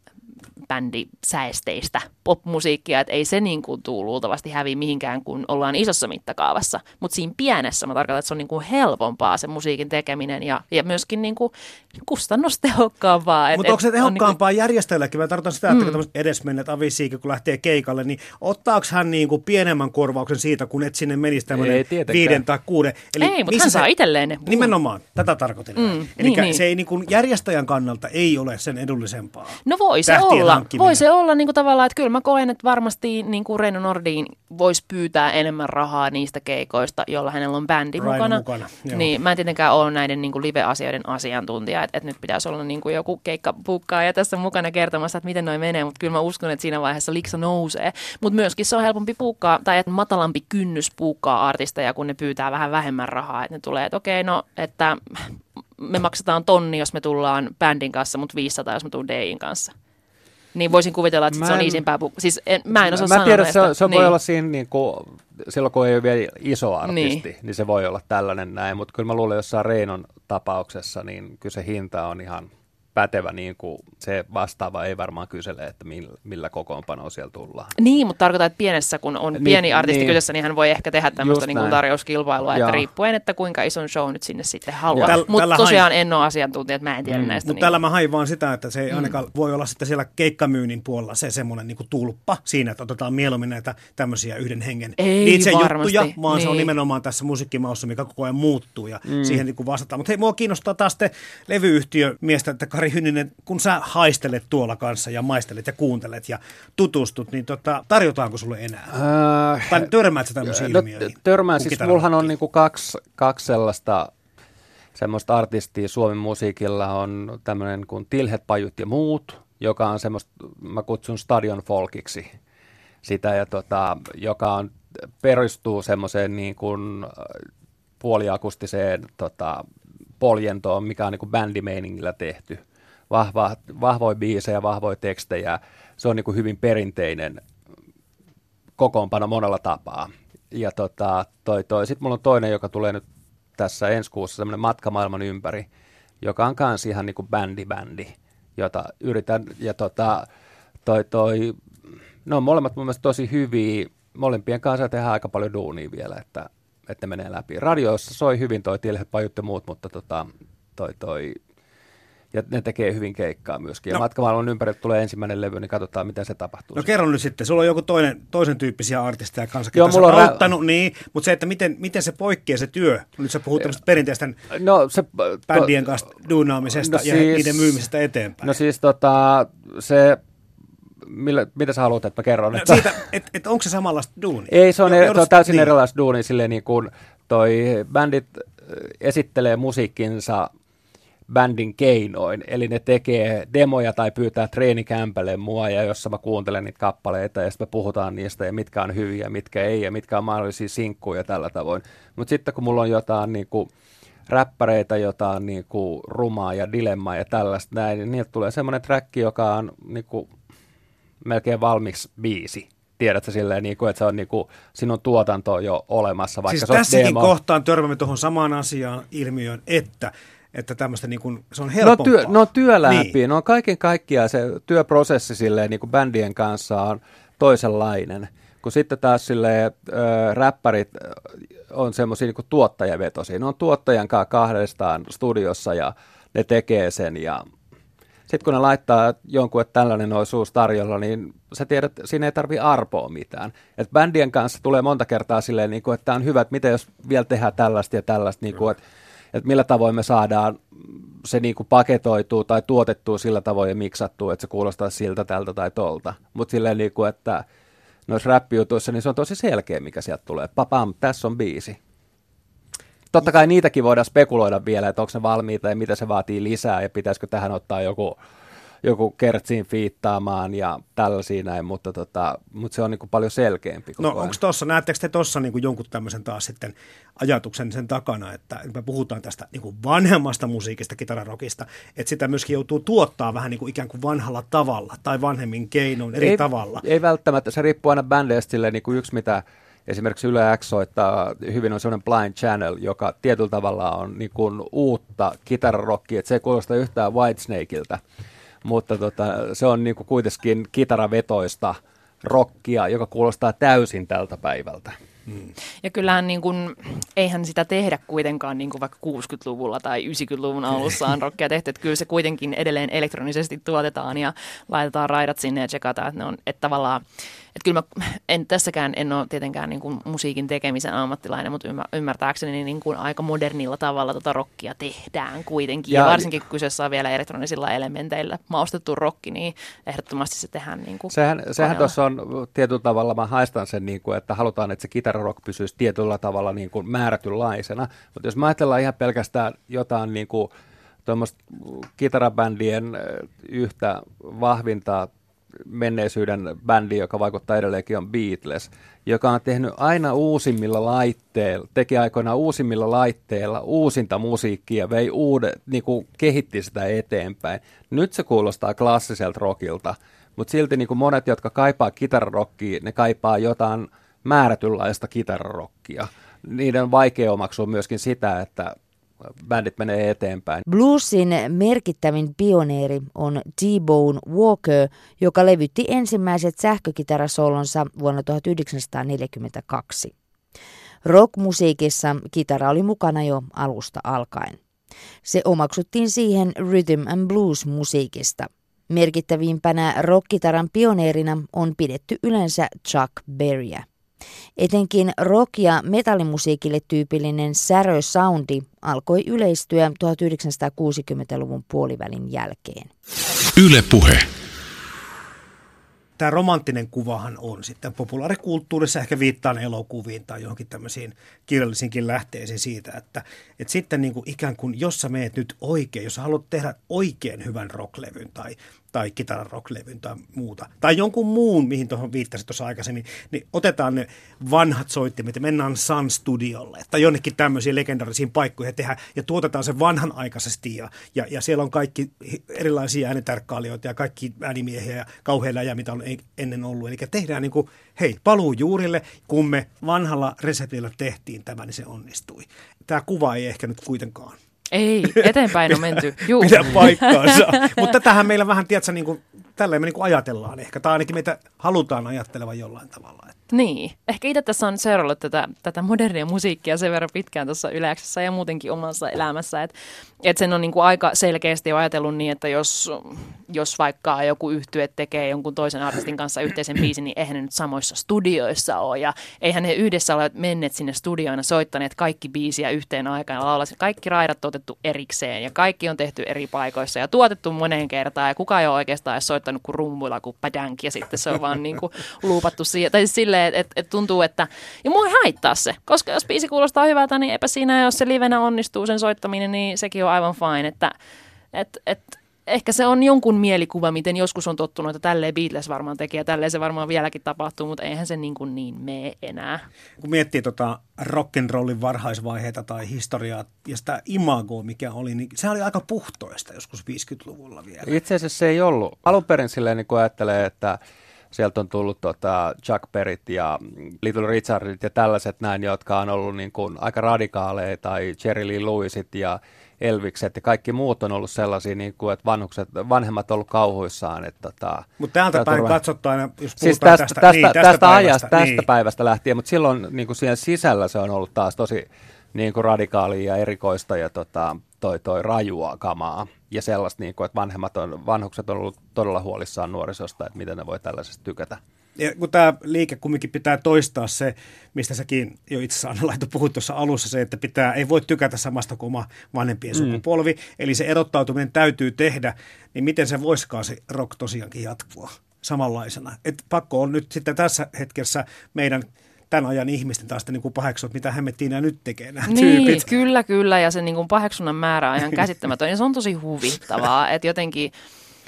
bändisäesteistä popmusiikkia, että ei se niin kuin tuu luultavasti hävi mihinkään, kun ollaan isossa mittakaavassa. Mutta siinä pienessä mä tarkoitan, että se on niin kuin helpompaa se musiikin tekeminen ja, ja myöskin niin kuin kustannustehokkaampaa. Mutta onko se tehokkaampaa niin kuin... järjestäjällekin? Mä tarkoitan sitä, että mm. kun edesmenneet avisiikin, kun lähtee keikalle, niin ottaako hän niin kuin pienemmän korvauksen siitä, kun et sinne menisi tämmöinen viiden tai kuuden? Eli ei, mutta hän se... saa itselleen ne. Nimenomaan, tätä tarkoitin. Mm, Eli niin, niin. se ei niin kuin järjestäjän kannalta ei ole sen edullisempaa. No voi se olla, hankkiminen. Voi se olla niin kuin tavallaan, että kyllä mä koen, että varmasti niin kuin Reino Nordiin voisi pyytää enemmän rahaa niistä keikoista, jolla hänellä on bändi Raino mukana. mukana niin, mä en tietenkään ole näiden niin kuin live-asioiden asiantuntija, että, että nyt pitäisi olla niin kuin joku ja tässä mukana kertomassa, että miten noin menee, mutta kyllä mä uskon, että siinä vaiheessa liksa nousee. Mutta myöskin se on helpompi puukkaa, tai että matalampi kynnys puukkaa artisteja, kun ne pyytää vähän vähemmän rahaa, että ne tulee, että okei, no, että me maksetaan tonni, jos me tullaan bändin kanssa, mutta 500, jos me tulen Dein kanssa. Niin voisin kuvitella, että mä en, se on iisimpää. Siis en, mä en osaa mä sanoa tiedän, näistä. se, se niin. voi olla siinä, niin kuin, silloin kun ei ole vielä iso artisti, niin, niin se voi olla tällainen näin. Mutta kyllä mä luulen, jossain Reinon tapauksessa, niin kyllä se hinta on ihan pätevä, niin kuin se vastaava ei varmaan kysele, että millä, millä kokoonpanoa siellä tullaan. Niin, mutta tarkoitan, että pienessä, kun on niin, pieni artisti niin, kyseessä, niin hän voi ehkä tehdä tämmöistä niin kuin tarjouskilpailua, että riippuen, että kuinka ison show nyt sinne sitten haluaa. Mutta tosiaan hain... en ole asiantuntija, että mä en tiedä mm, näistä. Mutta niin tällä mä hain vaan sitä, että se ei mm. ainakaan voi olla sitten siellä keikkamyynnin puolella se semmoinen niin kuin tulppa siinä, että otetaan mieluummin näitä tämmöisiä yhden hengen ei itse varmasti. juttuja, vaan niin. se on niin. nimenomaan tässä musiikkimaussa, mikä koko ajan muuttuu ja mm. siihen niin kuin vastataan. Mutta hei, mua kiinnostaa taas te levyyhtiö miestä, että Kari Jari Hynninen, kun sä haistelet tuolla kanssa ja maistelet ja kuuntelet ja tutustut, niin tota, tarjotaanko sulle enää? Äh, tai törmäät sä tämmöisiin no, ilmiöihin? Törmään, siis mullahan on niinku kaksi, kaksi sellaista semmoista artistia Suomen musiikilla on tämmöinen kuin Tilhet, Pajut ja muut, joka on semmoista, mä kutsun stadion folkiksi sitä, ja tota, joka on, perustuu semmoiseen niin kuin puoliakustiseen tota, poljentoon, mikä on niin kuin bändimeiningillä tehty. Vahva, vahvoja biisejä, vahvoja tekstejä. Se on niin kuin hyvin perinteinen kokoonpano monella tapaa. Ja tota, toi, toi. Sitten mulla on toinen, joka tulee nyt tässä ensi kuussa, semmoinen matka maailman ympäri, joka on kans ihan niin kuin bändi-bändi, jota yritän, ja tota, toi, toi, ne on molemmat mun mielestä tosi hyviä, molempien kanssa tehdään aika paljon duunia vielä, että että ne menee läpi. Radioissa soi hyvin toi Tilhet, Pajut ja muut, mutta tota, toi, toi, ja ne tekee hyvin keikkaa myöskin. Ja no. matkamaailman ympärille tulee ensimmäinen levy, niin katsotaan, miten se tapahtuu. No kerro nyt sitten, sulla on joku toinen, toisen tyyppisiä artisteja kanssa, Joo, mulla on auttanut, ra- niin, mutta se, että miten, miten se poikkeaa se työ, nyt sä puhut tämmöistä perinteisten no, se, bändien to, kanssa duunaamisesta no, ja siis, niiden myymisestä eteenpäin. No siis tota, se millä, mitä sä haluat, että mä kerron? No, että... Siitä, että et onko se samanlaista duunia? Ei, se on, jo, se on täysin niin. erilaista duunia, silleen niin kuin toi bändit esittelee musiikkinsa bändin keinoin, eli ne tekee demoja tai pyytää treenikämpälle mua, ja jossa mä kuuntelen niitä kappaleita, ja sitten me puhutaan niistä, ja mitkä on hyviä, mitkä ei, ja mitkä on mahdollisia sinkkuja tällä tavoin. Mutta sitten kun mulla on jotain niin kuin, räppäreitä, jotain niin kuin, rumaa ja dilemmaa ja tällaista näin, niin niiltä tulee semmoinen track, joka on niin kuin, melkein valmis biisi. Tiedätkö silleen, niin kuin, että se on, niin kuin, siinä on tuotanto jo olemassa. Vaikka siis se tässäkin demo. kohtaan törmämme tuohon samaan asiaan ilmiöön, että että tämmöistä niin kuin, se on helpompaa. No, työ, no työlämpiä, niin. no kaiken kaikkiaan se työprosessi silleen niin kuin bändien kanssa on toisenlainen. Kun sitten taas silleen, äh, räppärit on semmoisia niin tuottajavetosia. Ne on tuottajan kanssa kahdestaan studiossa ja ne tekee sen ja sitten kun ne laittaa jonkun, että tällainen osuus tarjolla, niin sä tiedät, että siinä ei tarvi arpoa mitään. Et bändien kanssa tulee monta kertaa silleen, niin kuin, että tämä on hyvä, että miten jos vielä tehdään tällaista ja tällaista, niin kuin, että, että millä tavoin me saadaan se niin kuin paketoituu tai tuotettuu sillä tavoin ja miksattuu, että se kuulostaa siltä, tältä tai tolta. Mutta silleen, niin kuin, että noissa räppijutuissa, niin se on tosi selkeä, mikä sieltä tulee. Papam, tässä on biisi. Totta kai niitäkin voidaan spekuloida vielä, että onko se valmiita ja mitä se vaatii lisää ja pitäisikö tähän ottaa joku, joku kertsiin fiittaamaan ja tällaisia näin, mutta, tota, mutta se on niin kuin paljon selkeämpi. No onko tuossa, näettekö te tuossa niin jonkun tämmöisen taas sitten ajatuksen sen takana, että me puhutaan tästä niin kuin vanhemmasta musiikista, kitararokista, että sitä myöskin joutuu tuottaa vähän niin kuin ikään kuin vanhalla tavalla tai vanhemmin keinoin eri ei, tavalla? Ei välttämättä, se riippuu aina bändeistä silleen, niin kuin yksi mitä esimerkiksi Yle X soittaa hyvin on sellainen blind channel, joka tietyllä tavalla on niin kuin uutta kitararokkia, että se ei kuulosta yhtään Whitesnakeilta, mutta tota, se on niin kuin kuitenkin kitaravetoista rockia, joka kuulostaa täysin tältä päivältä. Hmm. Ja kyllähän niin kuin, eihän sitä tehdä kuitenkaan niin kuin vaikka 60-luvulla tai 90-luvun alussa on rockia tehty, että kyllä se kuitenkin edelleen elektronisesti tuotetaan ja laitetaan raidat sinne ja tsekataan, että ne on, että tavallaan että kyllä mä en, tässäkään en ole tietenkään niin kuin musiikin tekemisen ammattilainen, mutta ymmärtääkseni niin kuin aika modernilla tavalla tota rockia tehdään kuitenkin. Ja, ja varsinkin kun kyseessä on vielä elektronisilla elementeillä maustettu rokki, niin ehdottomasti se tehdään niin kuin Sehän, sehän tuossa on tietyllä tavalla, mä haistan sen, niin kuin, että halutaan, että se kitararock pysyisi tietyllä tavalla niin kuin määrätynlaisena. Mutta jos mä ajatellaan ihan pelkästään jotain niin kuin tuommoista kitarabändien yhtä vahvinta menneisyyden bändi, joka vaikuttaa edelleenkin, on Beatles, joka on tehnyt aina uusimmilla laitteilla, teki aikoinaan uusimmilla laitteilla uusinta musiikkia, vei uudet, niin kuin kehitti sitä eteenpäin. Nyt se kuulostaa klassiselta rockilta, mutta silti niin kuin monet, jotka kaipaa kitararokkia, ne kaipaa jotain määrätynlaista kitararokkia. Niiden on vaikea omaksua myöskin sitä, että bändit menee eteenpäin. Bluesin merkittävin pioneeri on T-Bone Walker, joka levytti ensimmäiset sähkökitarasolonsa vuonna 1942. Rockmusiikissa kitara oli mukana jo alusta alkaen. Se omaksuttiin siihen rhythm and blues musiikista. Merkittävimpänä rockkitaran pioneerina on pidetty yleensä Chuck Berryä. Etenkin rock- ja metallimusiikille tyypillinen särö soundi alkoi yleistyä 1960-luvun puolivälin jälkeen. Yle Puhe tämä romanttinen kuvahan on sitten populaarikulttuurissa, ehkä viittaan elokuviin tai johonkin tämmöisiin kirjallisinkin lähteisiin siitä, että, että sitten niin kuin ikään kuin, jos sä meet nyt oikein, jos sä haluat tehdä oikein hyvän rocklevyn tai tai kitaran tai muuta, tai jonkun muun, mihin tuohon viittasit tuossa aikaisemmin, niin otetaan ne vanhat soittimet ja mennään Sun Studiolle tai jonnekin tämmöisiin legendarisiin paikkoihin ja, tehdään, ja tuotetaan se vanhanaikaisesti ja, ja, ja siellä on kaikki erilaisia äänitarkkailijoita ja kaikki äänimiehiä ja kauhean läjä, mitä on ennen ollut. Eli tehdään niin kuin, hei, paluu juurille, kun me vanhalla reseptillä tehtiin tämä, niin se onnistui. Tämä kuva ei ehkä nyt kuitenkaan ei, eteenpäin on menty. Juu. Pidä paikkaansa. *laughs* Mutta tähän meillä vähän, tiedätkö, niin kuin, tälleen me niin ajatellaan ehkä, tai ainakin meitä halutaan ajattelevan jollain tavalla. Että. Niin, ehkä itse tässä on seurannut tätä, tätä modernia musiikkia sen verran pitkään tuossa Yleäksessä ja muutenkin omassa elämässä, että, että sen on niin kuin aika selkeästi ajatellut niin, että jos, jos vaikka joku yhtye tekee jonkun toisen artistin kanssa yhteisen biisin, niin eihän ne nyt samoissa studioissa ole ja eihän ne yhdessä ole menneet sinne studioina soittaneet kaikki biisiä yhteen aikaan ja Kaikki raidat otettu erikseen ja kaikki on tehty eri paikoissa ja tuotettu moneen kertaan ja kukaan ei ole oikeastaan edes soittanut kuin rummuilla kuin padänk ja sitten se on vaan niin kuin luupattu siihen. Tai siis silleen, että et, et tuntuu, että ja mua ei haittaa se, koska jos biisi kuulostaa hyvältä, niin eipä siinä, jos se livenä onnistuu sen soittaminen, niin sekin on aivan fine, että et, et, ehkä se on jonkun mielikuva, miten joskus on tottunut, että tälleen Beatles varmaan tekee ja tälleen se varmaan vieläkin tapahtuu, mutta eihän se niin, kuin niin mene enää. Kun miettii tota rock'n'rollin varhaisvaiheita tai historiaa ja sitä imagoa, mikä oli, niin se oli aika puhtoista joskus 50-luvulla vielä. Itse asiassa se ei ollut. Alun perin silleen, niin kun ajattelee, että sieltä on tullut tota Chuck Berryt ja Little Richardit ja tällaiset näin, jotka on ollut niin kuin aika radikaaleja, tai Jerry Lee Lewisit ja Elvikset ja kaikki muut on ollut sellaisia, niin kuin, että vanhukset, vanhemmat on ollut kauhuissaan. Että, tota, mutta täältä päin turva... katsottu aina, jos siis tästä, tästä, tästä, niin, tästä, tästä päivästä, ajasta, tästä niin. päivästä lähtien, mutta silloin niin kuin siihen sisällä se on ollut taas tosi niin kuin radikaalia ja erikoista ja tota, toi, toi rajua kamaa. Ja sellaista, niin kuin, että vanhemmat on, vanhukset on ollut todella huolissaan nuorisosta, että miten ne voi tällaisesta tykätä. Ja kun tämä liike kumminkin pitää toistaa se, mistä säkin jo itse asiassa Anna Laito puhuit tuossa alussa, se, että pitää, ei voi tykätä samasta kuin oma vanhempien mm. sukupolvi, eli se erottautuminen täytyy tehdä, niin miten se voisikaan se rock tosiaankin jatkua samanlaisena. Et pakko on nyt sitten tässä hetkessä meidän tämän ajan ihmisten taas niin paheksua, mitä hemmettiin ja nyt tekee nämä niin, tyypit. kyllä, kyllä, ja se niin kuin paheksunnan määrä on ihan *laughs* käsittämätön, ja se on tosi huvittavaa, että jotenkin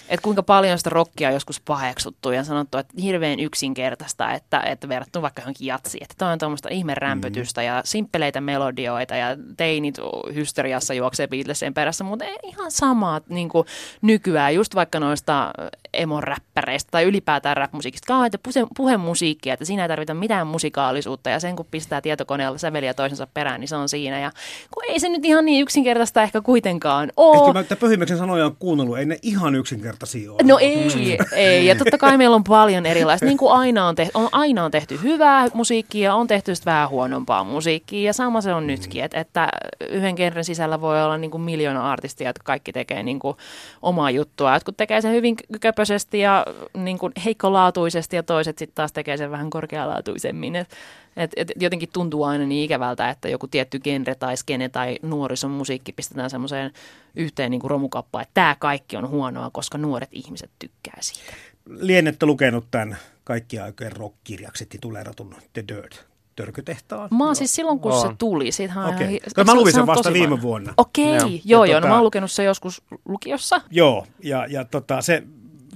että kuinka paljon sitä rockia on joskus paheksuttu ja sanottu, että hirveän yksinkertaista, että, että verrattuna vaikka johonkin jatsiin, että tämä on tuommoista ihmerämpötystä mm. ja simppeleitä melodioita ja teinit hysteriassa juoksee Beatlesien perässä, mutta ei ihan samaa niin kuin nykyään, just vaikka noista emoräppäreistä tai ylipäätään rap-musiikista, kauheita puhemusiikkia, että siinä ei tarvita mitään musikaalisuutta ja sen kun pistää tietokoneella säveliä toisensa perään, niin se on siinä ja kun ei se nyt ihan niin yksinkertaista ehkä kuitenkaan ole. Ehkä mä Pöhimeksen sanoja on kuunnellut, ei ne ihan yksinkertaisia ole. No ei, ei. Ja totta kai meillä on paljon erilaista. Niin kuin aina on, tehty, on, aina on tehty hyvää musiikkia, on tehty vähän huonompaa musiikkia ja sama se on nytkin. Et, että yhden genren sisällä voi olla niin kuin miljoona artistia, jotka kaikki tekee niin kuin omaa juttua. Jotkut tekee sen hyvin köpöisesti ja niin kuin heikkolaatuisesti ja toiset sitten taas tekee sen vähän korkealaatuisemmin. Et, et, et jotenkin tuntuu aina niin ikävältä, että joku tietty genre tai skene tai nuorison musiikki pistetään semmoiseen yhteen niin kuin romukappaan, että tämä kaikki on huonoa, koska nuoret ihmiset tykkää siitä. Lienette lukenut tämän kaikki aikojen rock-kirjaksi tituleeratun The Dirt törkytehtaan. Mä oon siis silloin, kun on. se tuli. Siitähän okay. ihan, mä luin sen vasta viime vuonna. Okei, okay. joo, joo, joo. No, tota, mä oon lukenut se joskus lukiossa. Joo, ja, ja tota, se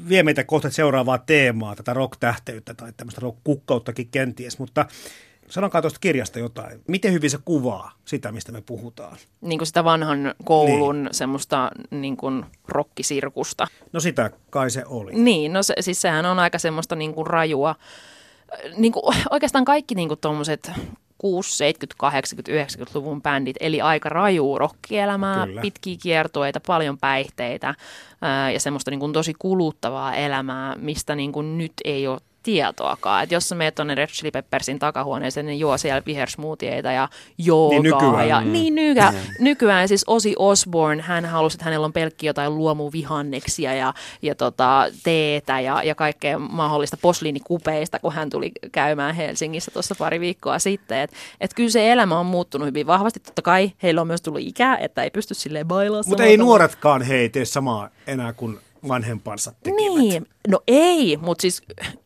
vie meitä kohta seuraavaa teemaa, tätä rock-tähteyttä tai tämmöistä rock-kukkauttakin kenties, mutta Sanokaa tuosta kirjasta jotain. Miten hyvin se kuvaa sitä, mistä me puhutaan? Niin kuin sitä vanhan koulun niin. semmoista niin kuin rokkisirkusta. No sitä kai se oli. Niin, no se, siis sehän on aika semmoista niin kuin rajua. Niin kuin, oikeastaan kaikki niin kuin tuommoiset 60, 70, 80, 90-luvun bändit, eli aika raju rokkielämää, Kyllä. pitkiä kiertueita, paljon päihteitä ää, ja semmoista niin kuin tosi kuluttavaa elämää, mistä niin kuin nyt ei ole tietoakaan. Että jos sä meet tuonne Red Chili Peppersin takahuoneeseen, niin juo siellä vihersmoothieita ja joogaa. Niin nykyään. Ja, Mm. niin nykä, nykyään siis Osi Osborne, hän halusi, että hänellä on pelkki jotain luomuvihanneksia ja, ja tota, teetä ja, ja kaikkea mahdollista posliinikupeista, kun hän tuli käymään Helsingissä tuossa pari viikkoa sitten. Että et kyllä se elämä on muuttunut hyvin vahvasti. Totta kai heillä on myös tullut ikää, että ei pysty silleen bailaa Mutta ei nuoretkaan hei tee samaa enää kuin vanhempansa tekivät. Niin, no ei, mutta siis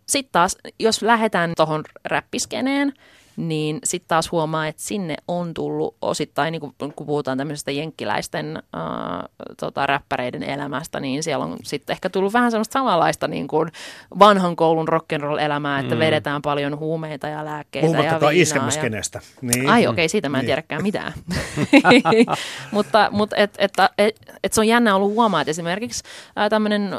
sitten taas, jos lähdetään tuohon räppiskeneen, niin sitten taas huomaa, että sinne on tullut osittain, niin kun, kun puhutaan tämmöisestä jenkkiläisten äh, tota, räppäreiden elämästä, niin siellä on sitten ehkä tullut vähän semmoista samanlaista niin kuin vanhan koulun rock'n'roll-elämää, että mm. vedetään paljon huumeita ja lääkkeitä ja viinaa. iskemäskeneestä. Niin. Ai okei, okay, siitä mä en Niin. tiedäkään mitään. *laughs* *laughs* mutta mutta et, että et, et se on jännä ollut huomaa, että esimerkiksi tämmöinen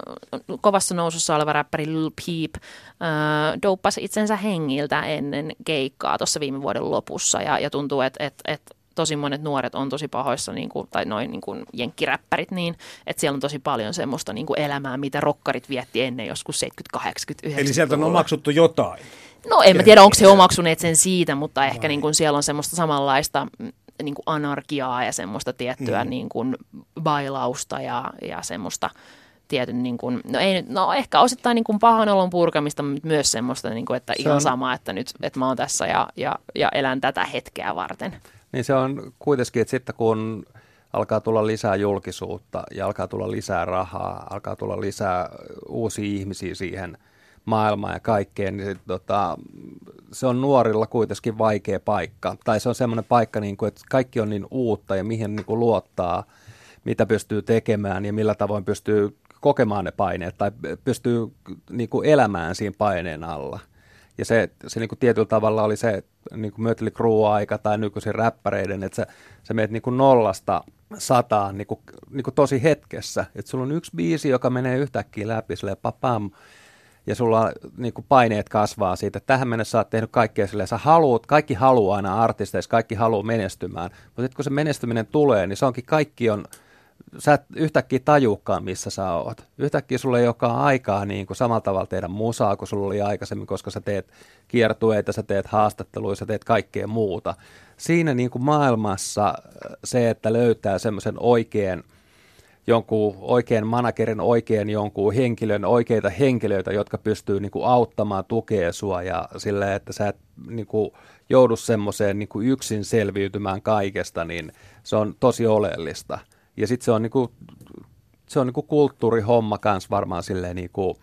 kovassa nousussa oleva räppäri Lil Peep äh, douppasi itsensä hengiltä ennen keikkaa tuossa viime vuoden lopussa ja, ja tuntuu, että et, et tosi monet nuoret on tosi pahoissa, niin kuin, tai noin niin kuin jenkkiräppärit, niin että siellä on tosi paljon semmoista niin kuin elämää, mitä rokkarit vietti ennen joskus 70, 80, 90 Eli sieltä on omaksuttu jotain. No en mä tiedä, onko he omaksuneet sen siitä, mutta ehkä niin kuin siellä on semmoista samanlaista mm, niin kuin anarkiaa ja semmoista tiettyä mm. niin kuin bailausta ja, ja semmoista tietyn, niin kuin, no, ei, no ehkä osittain niin kuin pahan olon purkamista, mutta myös semmoista, niin kuin, että ihan on- sama, että nyt että mä oon tässä ja, ja, ja elän tätä hetkeä varten. Niin se on kuitenkin, että sitten kun alkaa tulla lisää julkisuutta ja alkaa tulla lisää rahaa, alkaa tulla lisää uusia ihmisiä siihen maailmaan ja kaikkeen, niin sit, tota, se on nuorilla kuitenkin vaikea paikka. Tai se on semmoinen paikka, niin kuin, että kaikki on niin uutta ja mihin niin kuin luottaa, mitä pystyy tekemään ja millä tavoin pystyy kokemaan ne paineet tai pystyy niin kuin elämään siinä paineen alla. Ja se, se niin kuin tietyllä tavalla oli se niin kuin Mötley Crue-aika tai nykyisin räppäreiden, että sä, sä meet niin kuin nollasta sataan niin kuin, niin kuin tosi hetkessä. Että sulla on yksi biisi, joka menee yhtäkkiä läpi, silleen papam, ja sulla niin kuin paineet kasvaa siitä. Tähän mennessä sä oot tehnyt kaikkea silleen, sä haluut, kaikki haluaa aina artisteissa, kaikki haluaa menestymään. Mutta sitten kun se menestyminen tulee, niin se onkin kaikki on, sä et yhtäkkiä tajuukaan, missä sä oot. Yhtäkkiä sulla ei olekaan aikaa niin kuin samalla tavalla tehdä musaa kuin sulla oli aikaisemmin, koska sä teet kiertueita, sä teet haastatteluja, sä teet kaikkea muuta. Siinä niin kuin maailmassa äh, se, että löytää semmoisen oikean, jonkun oikean managerin, oikean jonkun henkilön, oikeita henkilöitä, jotka pystyy niin kuin auttamaan, tukea sua ja sillä, että sä et niin kuin joudu semmoiseen niin yksin selviytymään kaikesta, niin se on tosi oleellista. Ja sitten se on, niin kuin, se on niin kuin kulttuurihomma kanssa varmaan silleen niin kuin,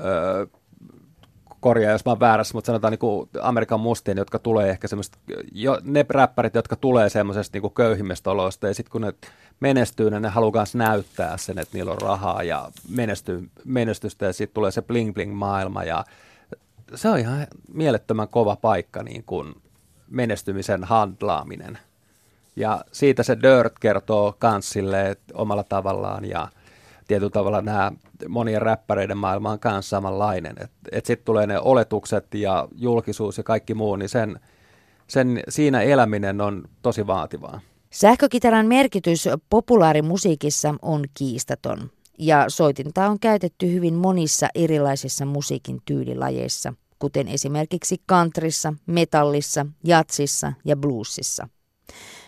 öö, korjaa, jos mä oon väärässä, mutta sanotaan niin kuin Amerikan mustien, jotka tulee ehkä semmoista, jo, ne räppärit, jotka tulee semmoisesta niin kuin köyhimmistä oloista, ja sitten kun ne menestyy, niin ne haluaa myös näyttää sen, että niillä on rahaa ja menestyy, menestystä, ja sitten tulee se bling bling maailma, ja se on ihan mielettömän kova paikka niin kuin menestymisen handlaaminen. Ja siitä se Dirt kertoo kans silleen omalla tavallaan ja tietyllä tavalla nämä monien räppäreiden maailma on kanssa samanlainen. Että et sitten tulee ne oletukset ja julkisuus ja kaikki muu, niin sen, sen, siinä eläminen on tosi vaativaa. Sähkökitaran merkitys populaarimusiikissa on kiistaton. Ja soitinta on käytetty hyvin monissa erilaisissa musiikin tyylilajeissa, kuten esimerkiksi countryssa, metallissa, jatsissa ja bluesissa.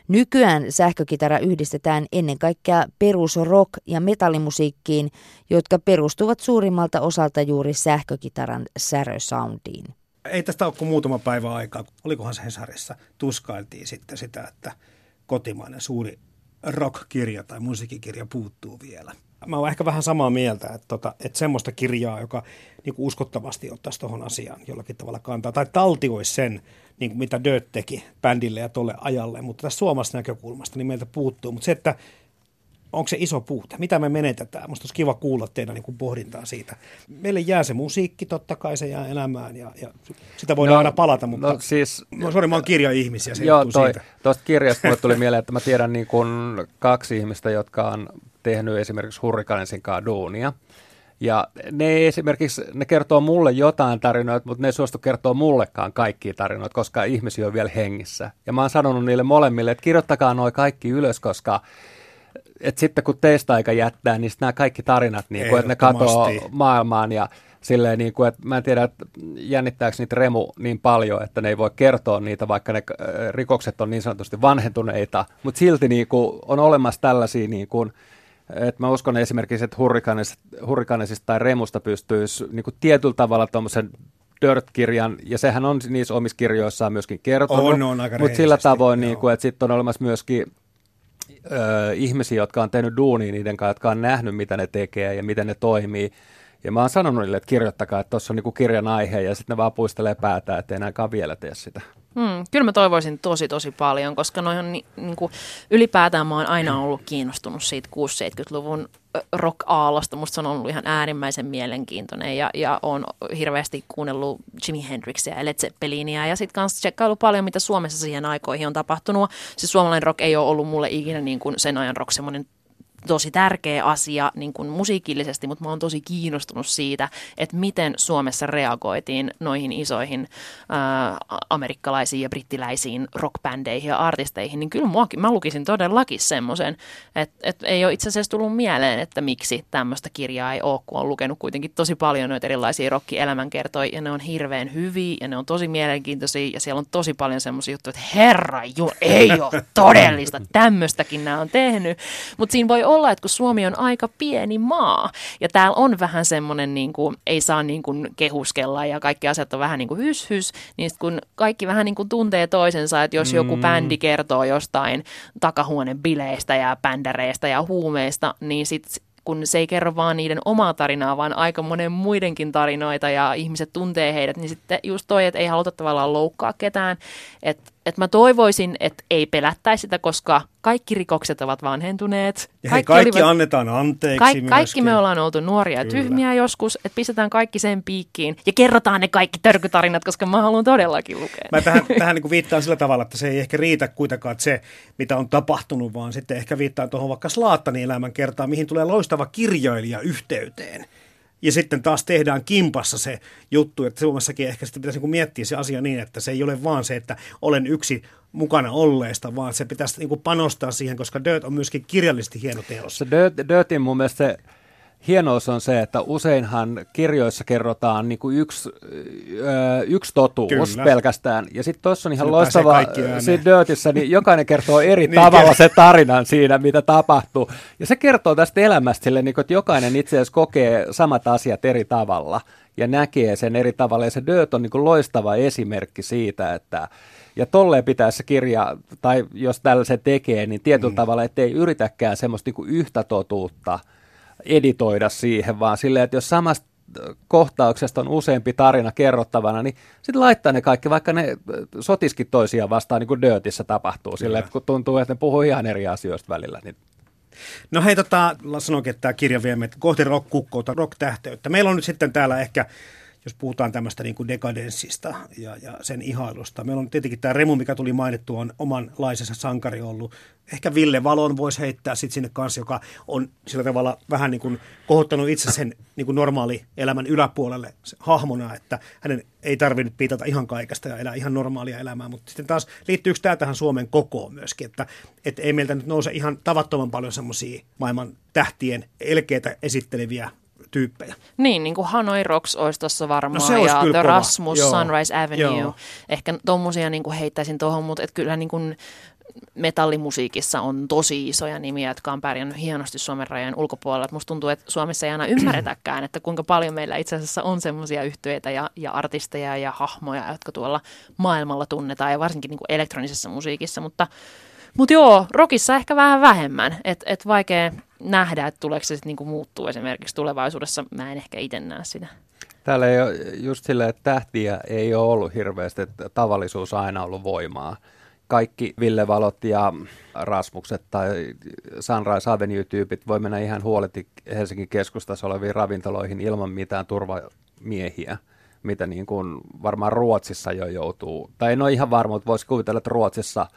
Nykyään sähkökitara yhdistetään ennen kaikkea perusrock- ja metallimusiikkiin, jotka perustuvat suurimmalta osalta juuri sähkökitaran särösoundiin. Ei tästä ole kuin muutama päivä aikaa. Olikohan se Hesarissa? Tuskailtiin sitten sitä, että kotimainen suuri rock-kirja tai musiikkikirja puuttuu vielä. Mä oon ehkä vähän samaa mieltä, että, tota, että semmoista kirjaa, joka niin kuin uskottavasti ottaisi tuohon asiaan jollakin tavalla kantaa, tai taltioisi sen, niin kuin mitä Dirt teki bändille ja tolle ajalle, mutta tässä suomalaisesta näkökulmasta niin meiltä puuttuu. Mutta se, että onko se iso puute? Mitä me menetetään? Musta olisi kiva kuulla teidän niin kuin pohdintaa siitä. Meille jää se musiikki, totta kai se jää elämään ja, ja sitä voidaan No, aina palata, mutta no siis- no, sorry, mä oon kirja-ihmisiä, se Joo, toi, siitä. tuosta kirjasta mulle tuli mieleen, että mä tiedän niin kuin kaksi ihmistä, jotka on tehnyt esimerkiksi Hurricanesin kanssa duunia. Ja ne esimerkiksi, ne kertoo mulle jotain tarinoita, mutta ne ei suostu kertoa mullekaan kaikkia tarinoita, koska ihmisiä on vielä hengissä. Ja mä oon sanonut niille molemmille, että kirjoittakaa noi kaikki ylös, koska et sitten kun teistä aika jättää, niin nämä kaikki tarinat, niin kuin, että ne katoaa maailmaan ja silleen, niin kuin, että mä en tiedä, että jännittääkö niitä Remu niin paljon, että ne ei voi kertoa niitä, vaikka ne äh, rikokset on niin sanotusti vanhentuneita, mutta silti niin kuin, on olemassa tällaisia, niin kuin, että mä uskon esimerkiksi, että hurrikaanisista tai Remusta pystyisi niin kuin tietyllä tavalla tuommoisen Dirt-kirjan, ja sehän on niissä omissa kirjoissaan myöskin kertonut, on, on mutta sillä tavoin, niin kuin, että sitten on olemassa myöskin ö, ihmisiä, jotka on tehnyt duunia niiden kanssa, jotka on nähnyt, mitä ne tekee ja miten ne toimii, ja mä oon sanonut niille, että kirjoittakaa, että tuossa on niinku kirjan aihe, ja sitten ne vaan puistelee päätä, että enää vielä tee sitä. Hmm, kyllä mä toivoisin tosi tosi paljon, koska noin on ni, niinku, ylipäätään mä oon aina ollut kiinnostunut siitä 6-70-luvun rock-aallosta. Musta se on ollut ihan äärimmäisen mielenkiintoinen ja, ja on hirveästi kuunnellut Jimi Hendrixia ja Led Zeppelinia ja sitten kanssa tsekkailu paljon, mitä Suomessa siihen aikoihin on tapahtunut. Siis suomalainen rock ei ole ollut mulle ikinä niin kuin sen ajan rock semmoinen tosi tärkeä asia niin kuin musiikillisesti, mutta mä oon tosi kiinnostunut siitä, että miten Suomessa reagoitiin noihin isoihin ää, amerikkalaisiin ja brittiläisiin rockbändeihin ja artisteihin, niin kyllä muakin, mä lukisin todellakin semmoisen, että, että ei ole itse asiassa tullut mieleen, että miksi tämmöistä kirjaa ei ole, kun on lukenut kuitenkin tosi paljon noita erilaisia rockielämänkertoja, ja ne on hirveän hyviä, ja ne on tosi mielenkiintoisia, ja siellä on tosi paljon semmoisia juttuja, että herra ju, ei ole todellista, *laughs* tämmöistäkin nämä on tehnyt, mutta siinä voi olla, että kun Suomi on aika pieni maa ja täällä on vähän semmoinen, niin kuin, ei saa niin kuin kehuskella ja kaikki asiat on vähän niin kuin hys hys, niin kun kaikki vähän niin kuin tuntee toisensa, että jos joku mm. bändi kertoo jostain takahuoneen bileistä ja bändäreistä ja huumeista, niin sitten kun se ei kerro vaan niiden omaa tarinaa, vaan aika monen muidenkin tarinoita ja ihmiset tuntee heidät, niin sitten just toi, että ei haluta tavallaan loukkaa ketään, että että mä toivoisin, että ei pelättäisi sitä, koska kaikki rikokset ovat vanhentuneet. Ja kaikki, kaikki olivat, annetaan anteeksi ka- Kaikki me ollaan oltu nuoria ja tyhmiä joskus, että pistetään kaikki sen piikkiin ja kerrotaan ne kaikki törkytarinat, koska mä haluan todellakin lukea. Mä tähän, tähän niin viittaan sillä tavalla, että se ei ehkä riitä kuitenkaan että se, mitä on tapahtunut, vaan sitten ehkä viittaan tuohon vaikka Slaattanin elämän kertaan, mihin tulee loistava kirjailija yhteyteen ja sitten taas tehdään kimpassa se juttu, että Suomessakin ehkä sitten pitäisi niin miettiä se asia niin, että se ei ole vaan se, että olen yksi mukana olleesta, vaan se pitäisi niin panostaa siihen, koska Dirt on myöskin kirjallisesti hieno teos. Se Dirt, Dirtin mun mielestä se hienous on se, että useinhan kirjoissa kerrotaan niin kuin yksi, yksi totuus Kyllä. pelkästään. Ja sitten tuossa on ihan Sinne loistava, siinä Dirtissä, niin jokainen kertoo *laughs* eri niin, tavalla se tarinan siinä, mitä tapahtuu. Ja se kertoo tästä elämästä sille, niin kuin, että jokainen itse asiassa kokee samat asiat eri tavalla ja näkee sen eri tavalla. Ja se Dirt on niin kuin loistava esimerkki siitä, että ja tolleen pitää se kirja, tai jos tällaisen tekee, niin tietyllä mm. tavalla, ettei yritäkään semmoista niin kuin yhtä totuutta – editoida siihen, vaan silleen, että jos samasta kohtauksesta on useampi tarina kerrottavana, niin sitten laittaa ne kaikki, vaikka ne sotiskin toisiaan vastaan, niin kuin Dirtissä tapahtuu, silleen, että kun tuntuu, että ne puhuu ihan eri asioista välillä. Niin No hei, tota, sanoinkin, että tämä kirja vie meitä kohti rock-kukkoutta, rock-tähteyttä. Meillä on nyt sitten täällä ehkä jos puhutaan tämmöistä niin kuin dekadenssista ja, ja sen ihailusta. Meillä on tietenkin tämä Remu, mikä tuli mainittu, on omanlaisensa sankari ollut. Ehkä Ville Valon voisi heittää sitten sinne kanssa, joka on sillä tavalla vähän niin kuin kohottanut itse sen niin kuin normaali elämän yläpuolelle hahmona, että hänen ei tarvinnut piitata ihan kaikesta ja elää ihan normaalia elämää. Mutta sitten taas liittyykö tämä tähän Suomen kokoon myöskin, että, että ei meiltä nyt nouse ihan tavattoman paljon semmoisia maailman tähtien elkeitä esitteleviä tyyppejä. Niin, niin kuin Hanoi Rocks olisi tuossa varmaan, no se olisi ja The kova. Rasmus, Joo. Sunrise Avenue. Joo. Ehkä tuommoisia niin heittäisin tuohon, mutta et kyllä niin kuin metallimusiikissa on tosi isoja nimiä, jotka on pärjännyt hienosti Suomen rajojen ulkopuolella. Et musta tuntuu, että Suomessa ei aina *clears throat* ymmärretäkään, että kuinka paljon meillä itse asiassa on semmoisia yhtyeitä ja, ja artisteja ja hahmoja, jotka tuolla maailmalla tunnetaan ja varsinkin niin kuin elektronisessa musiikissa, mutta mutta joo, rockissa ehkä vähän vähemmän. Että et vaikea nähdä, että tuleeko se sitten niinku muuttuu esimerkiksi tulevaisuudessa. Mä en ehkä itse näe sitä. Täällä ei ole just silleen, että tähtiä ei ole ollut hirveästi, että tavallisuus on aina ollut voimaa. Kaikki Ville Valot ja Rasmukset tai Sunrise Avenue-tyypit voi mennä ihan huoleti Helsingin keskustassa oleviin ravintoloihin ilman mitään turvamiehiä mitä niin kuin varmaan Ruotsissa jo joutuu, tai en ole ihan varma, mutta voisi kuvitella, että Ruotsissa –